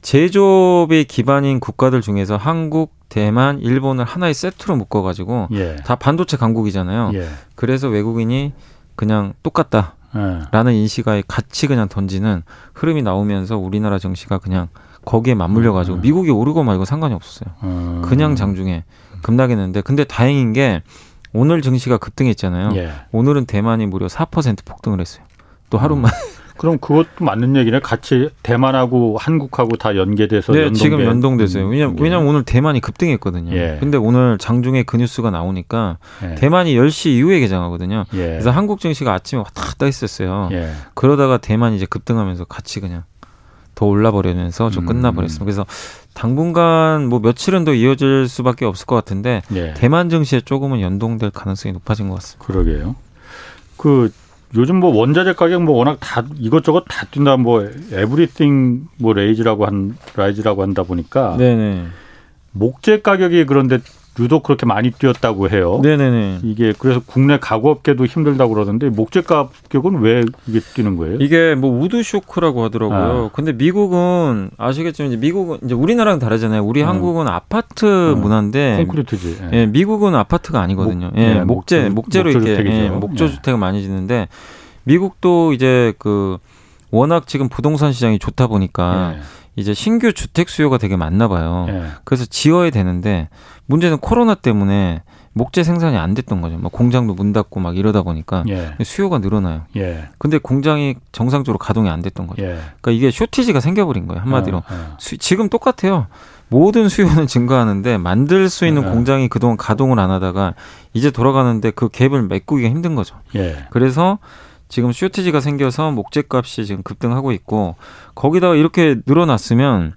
제조업의 기반인 국가들 중에서 한국, 대만, 일본을 하나의 세트로 묶어가지고 예. 다 반도체 강국이잖아요. 예. 그래서 외국인이 그냥 똑같다. 라는 예. 인식에 같이 그냥 던지는 흐름이 나오면서 우리나라 증시가 그냥 거기에 맞물려 가지고 음. 미국이 오르고 말고 상관이 없었어요. 음. 그냥 장중에 급락했는데 근데 다행인 게 오늘 증시가 급등했잖아요. 예. 오늘은 대만이 무려 4% 폭등을 했어요. 또 하루만 음.
그럼 그것도 맞는 얘기네. 같이 대만하고 한국하고 다 연계돼서
네, 지금 연동돼서요. 왜냐 음. 왜냐면 오늘 대만이 급등했거든요. 예. 근데 오늘 장중에 그 뉴스가 나오니까 예. 대만이 10시 이후에 개장하거든요. 예. 그래서 한국 증시가 아침에 왔다 갔다 했었어요. 예. 그러다가 대만이 이제 급등하면서 같이 그냥 더 올라버리면서 좀 음. 끝나버렸습니다. 그래서 당분간 뭐 며칠은 더 이어질 수밖에 없을 것 같은데 예. 대만 증시에 조금은 연동될 가능성이 높아진 것 같습니다.
그러게요. 그 요즘 뭐 원자재 가격 뭐 워낙 다 이것저것 다 뛴다 뭐 everything 뭐 raise라고 한 rise라고 한다 보니까 네네. 목재 가격이 그런데 유독 그렇게 많이 뛰었다고 해요. 네네네. 이게 그래서 국내 가구업계도 힘들다고 그러던데 목재 가격은 왜 이게 뛰는 거예요?
이게 뭐 wood shock이라고 하더라고요. 아. 근데 미국은 아시겠지만 이제 미국은 이제 우리나라랑 다르잖아요. 우리 음. 한국은 아파트 음. 문화인데
콘크리트지.
예. 예, 미국은 아파트가 아니거든요. 목, 예, 예, 목재 목재로 목조 이렇게 예, 목조 주택을 많이 짓는데 미국도 이제 그 워낙 지금 부동산 시장이 좋다 보니까 예. 이제 신규 주택 수요가 되게 많나 봐요. 예. 그래서 지어야 되는데 문제는 코로나 때문에 목재 생산이 안 됐던 거죠. 막 공장도 문 닫고 막 이러다 보니까 예. 수요가 늘어나요. 예. 근데 공장이 정상적으로 가동이 안 됐던 거죠. 예. 그러니까 이게 쇼티지가 생겨버린 거예요. 한마디로. 어, 어. 수, 지금 똑같아요. 모든 수요는 증가하는데 만들 수 있는 예. 공장이 그동안 가동을 안 하다가 이제 돌아가는데 그 갭을 메꾸기가 힘든 거죠. 예. 그래서 지금 쇼티지가 생겨서 목재값이 지금 급등하고 있고 거기다가 이렇게 늘어났으면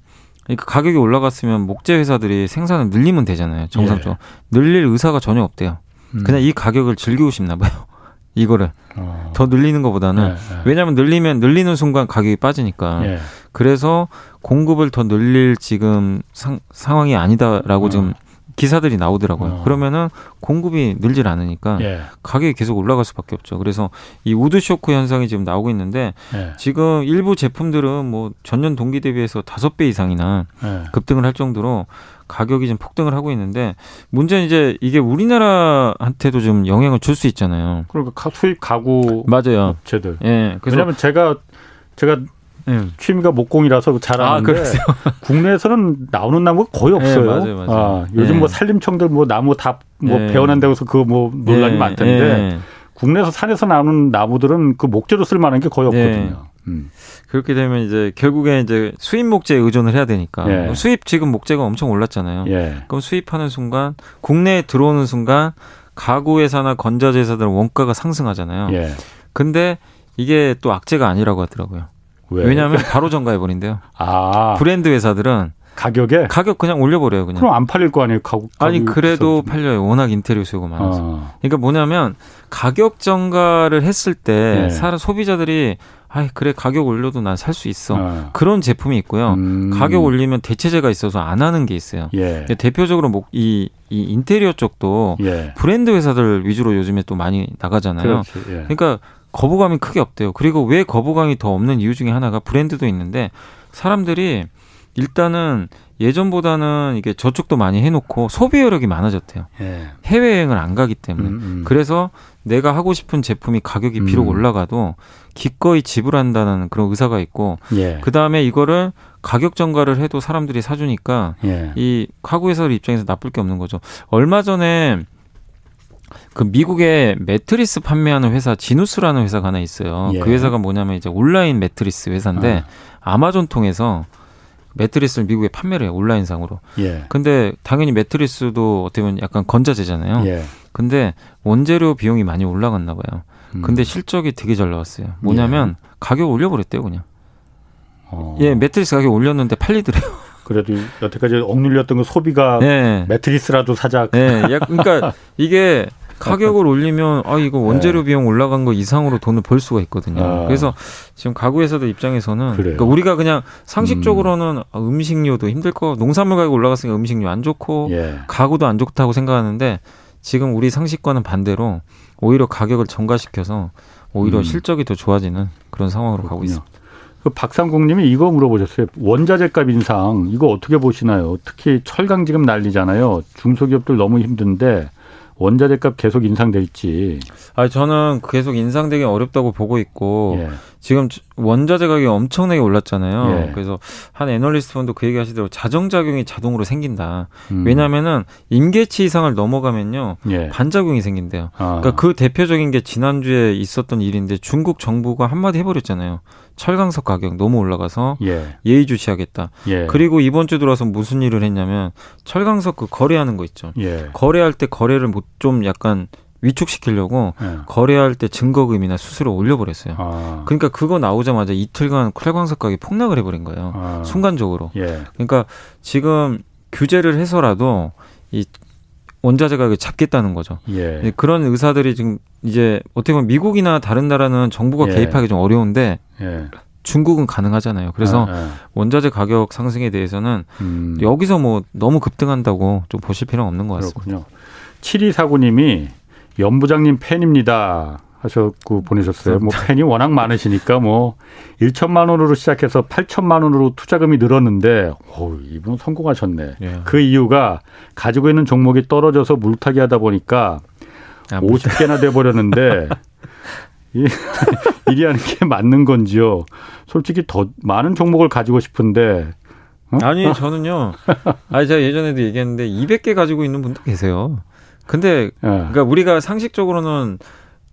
그러니까 가격이 올라갔으면 목재 회사들이 생산을 늘리면 되잖아요. 정상적으로. 예. 늘릴 의사가 전혀 없대요. 음. 그냥 이 가격을 즐기고 싶나 봐요. 이거를 어. 더 늘리는 것보다는 예, 예. 왜냐하면 늘리면 늘리는 순간 가격이 빠지니까 예. 그래서 공급을 더 늘릴 지금 상, 상황이 아니다라고 어. 지금 기사들이 나오더라고요. 어. 그러면은 공급이 늘질 않으니까 예. 가격이 계속 올라갈 수밖에 없죠. 그래서 이 wood shock 현상이 지금 나오고 있는데 예. 지금 일부 제품들은 뭐 전년 동기 대비해서 다섯 배 이상이나 예. 급등을 할 정도로 가격이 좀 폭등을 하고 있는데 문제는 이제 이게 우리나라한테도 좀 영향을 줄 수 있잖아요.
그러니까 수입 가구
맞아요.
업체들. 예. 그래서 왜냐하면 제가 제가 네. 취미가 목공이라서 잘 아는데 아, 국내에서는 나오는 나무가 거의 네, 없어요. 네, 맞아요, 맞아요. 아, 요즘 네. 뭐 산림청들 뭐 나무 다 뭐 네. 베어낸다고 해서 그거 뭐 논란이 많던데 국내에서 산에서 나오는 나무들은 그 목재로 쓸 만한 게 거의 없거든요. 음.
그렇게 되면 이제 결국에 이제 수입 목재에 의존을 해야 되니까 예. 수입 지금 목재가 엄청 올랐잖아요. 예. 그럼 수입하는 순간 국내에 들어오는 순간 가구 회사나 건자재 회사들은 원가가 상승하잖아요. 예. 근데 이게 또 악재가 아니라고 하더라고요. 왜? 왜냐하면 바로 전가해 버린대요. 아 브랜드 회사들은
가격에
가격 그냥 올려버려요 그냥.
그럼 안 팔릴 거 아니에요 가격.
아니 그래도. 팔려요. 워낙 인테리어 수요가 많아서. 아. 그러니까 뭐냐면 가격 정가를 했을 때 네. 사람 소비자들이 아 그래 가격 올려도 난 살 수 있어 아. 그런 제품이 있고요. 음. 가격 올리면 대체제가 있어서 안 하는 게 있어요. 예. 대표적으로 뭐 이 이 인테리어 쪽도 예. 브랜드 회사들 위주로 요즘에 또 많이 나가잖아요. 예. 그러니까 거부감이 크게 없대요. 그리고 왜 거부감이 더 없는 이유 중에 하나가 브랜드도 있는데 사람들이 일단은 예전보다는 이게 저축도 많이 해놓고 소비 여력이 많아졌대요. 예. 해외여행을 안 가기 때문에. 음, 음. 그래서 내가 하고 싶은 제품이 가격이 비록 음. 올라가도 기꺼이 지불한다는 그런 의사가 있고, 예. 그 다음에 이거를 가격 정가를 해도 사람들이 사주니까 예. 이 카구 회사들 입장에서 나쁠 게 없는 거죠. 얼마 전에 그 미국의 매트리스 판매하는 회사 지누스라는 회사가 하나 있어요. 예. 그 회사가 뭐냐면 이제 온라인 매트리스 회사인데 아. 아마존 통해서 매트리스를 미국에 판매를 해요 온라인상으로. 예. 근데 당연히 매트리스도 어떻게 보면 약간 건자재잖아요. 예. 근데 원재료 비용이 많이 올라갔나 봐요. 음. 근데 실적이 되게 잘 나왔어요. 뭐냐면 예. 가격 올려버렸대요 그냥. 어. 예, 매트리스 가격 올렸는데 팔리더래요.
그래도 여태까지 억눌렸던 그 소비가 네. 매트리스라도 사자.
네, 그러니까 이게 가격을 올리면 아 이거 원재료 네. 비용 올라간 거 이상으로 돈을 벌 수가 있거든요. 아. 그래서 지금 가구에서도 입장에서는 그러니까 우리가 그냥 상식적으로는 음. 아, 음식료도 힘들 거 농산물 가격 올라갔으니까 음식료 안 좋고 예. 가구도 안 좋다고 생각하는데 지금 우리 상식과는 반대로 오히려 가격을 전가시켜서 오히려 음. 실적이 더 좋아지는 그런 상황으로 그렇군요. 가고 있습니다.
그 박상국님이 이거 물어보셨어요. 원자재값 인상 이거 어떻게 보시나요? 특히 철강 지금 난리잖아요. 중소기업들 너무 힘든데 원자재값 계속 인상될지.
아 저는 계속 인상되기 어렵다고 보고 있고 예. 지금 원자재 가격이 엄청나게 올랐잖아요. 예. 그래서 한 애널리스트 분도 그 얘기 하시더라고 자정작용이 자동으로 생긴다. 음. 왜냐하면은 임계치 이상을 넘어가면요 예. 반작용이 생긴대요. 아. 그러니까 그 대표적인 게 지난주에 있었던 일인데 중국 정부가 한마디 해버렸잖아요. 철강석 가격 너무 올라가서 예. 예의주시하겠다. 예. 그리고 이번 주 들어서 무슨 일을 했냐면 철강석 그 거래하는 거 있죠. 예. 거래할 때 거래를 못 좀 약간 위축시키려고 예. 거래할 때 증거금이나 수수료 올려버렸어요. 아. 그러니까 그거 나오자마자 이틀간 철강석 가격이 폭락을 해버린 거예요. 아. 순간적으로. 예. 그러니까 지금 규제를 해서라도 이 원자재 가격을 잡겠다는 거죠. 예. 그런 의사들이 지금 이제 어떻게 보면 미국이나 다른 나라는 정부가 예. 개입하기 좀 어려운데 예. 중국은 가능하잖아요. 그래서 아, 아. 원자재 가격 상승에 대해서는 음. 여기서 뭐 너무 급등한다고 좀 보실 필요는 없는 것 같습니다. 그렇군요.
7249님이 연부장님 팬입니다. 하셨고 보내셨어요. 뭐 팬이 워낙 많으시니까 뭐 1천만 원으로 시작해서 8천만 원으로 투자금이 늘었는데 오, 이분 성공하셨네. 예. 그 이유가 가지고 있는 종목이 떨어져서 물타기 하다 보니까 아, 50개나 돼 버렸는데 일이 하는 게 맞는 건지요. 솔직히 더 많은 종목을 가지고 싶은데
어? 아니 저는요. 아니 제가 예전에도 얘기했는데 200개 가지고 있는 분도 계세요. 근데 예. 그러니까 우리가 상식적으로는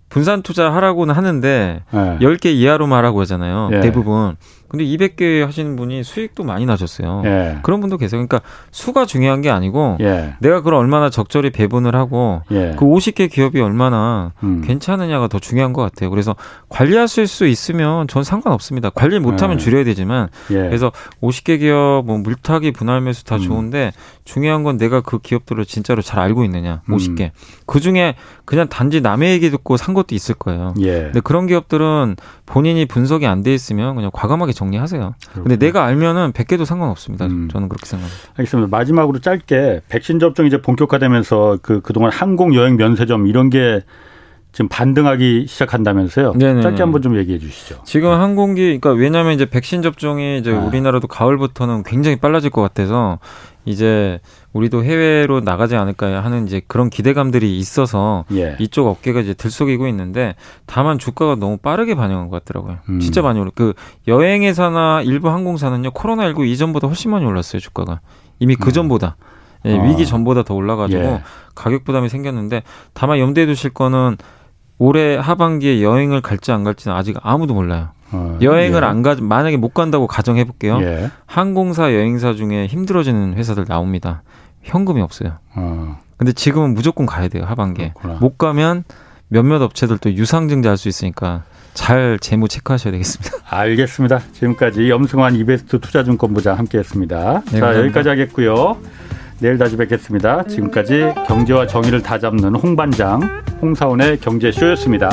분산 투자하라고는 하는데 네. 10개 이하로만 하라고 하잖아요. 예. 대부분. 근데 200개 하시는 분이 수익도 많이 나셨어요. 예. 그런 분도 계세요. 그러니까 수가 중요한 게 아니고 예. 내가 그걸 얼마나 적절히 배분을 하고 예. 그 50개 기업이 얼마나 음. 괜찮으냐가 더 중요한 것 같아요. 그래서 관리하실 수 있으면 전 상관없습니다. 관리 못하면 예. 줄여야 되지만 예. 그래서 50개 기업 뭐 물타기 분할 매수 다 음. 좋은데 중요한 건 내가 그 기업들을 진짜로 잘 알고 있느냐. 50개. 음. 그 중에 그냥 단지 남의 얘기 듣고 산 것도 있을 거예요. 예. 근데 그런 기업들은 본인이 분석이 안 돼 있으면 그냥 과감하게 정리하세요. 그렇구나. 근데 내가 알면은 100개도 상관없습니다. 음. 저는 그렇게 생각합니다.
알겠습니다. 마지막으로 짧게 백신 접종 이제 본격화되면서 그 그동안 항공 여행 면세점 이런 게 지금 반등하기 시작한다면서요? 네네. 짧게 한번 좀 얘기해 주시죠.
지금 항공기, 그러니까 왜냐하면 이제 백신 접종이 이제 아. 우리나라도 가을부터는 굉장히 빨라질 것 같아서 이제 우리도 해외로 나가지 않을까 하는 이제 그런 기대감들이 있어서 예. 이쪽 업계가 이제 들썩이고 있는데 다만 주가가 너무 빠르게 반영한 것 같더라고요. 음. 진짜 많이 올라. 그 여행회사나 일부 항공사는요 코로나 19 이전보다 훨씬 많이 올랐어요 주가가 이미 그 음. 전보다. 예, 아. 위기 전보다 더 올라가지고 예. 가격 부담이 생겼는데 다만 염두에 두실 거는 올해 하반기에 여행을 갈지 안 갈지는 아직 아무도 몰라요. 어, 여행을 예. 안 가, 만약에 못 간다고 가정해 볼게요. 예. 항공사, 여행사 중에 힘들어지는 회사들 나옵니다. 현금이 없어요. 어. 근데 지금은 무조건 가야 돼요, 하반기에. 그렇구나. 못 가면 몇몇 업체들도 유상증자 할 수 있으니까 잘 재무 체크하셔야 되겠습니다.
알겠습니다. 지금까지 염승환 이베스트 투자증권 부장 함께 했습니다. 네, 자 여기까지 하겠고요. 내일 다시 뵙겠습니다. 지금까지 경제와 정의를 다잡는 홍반장 홍사원의 경제쇼였습니다.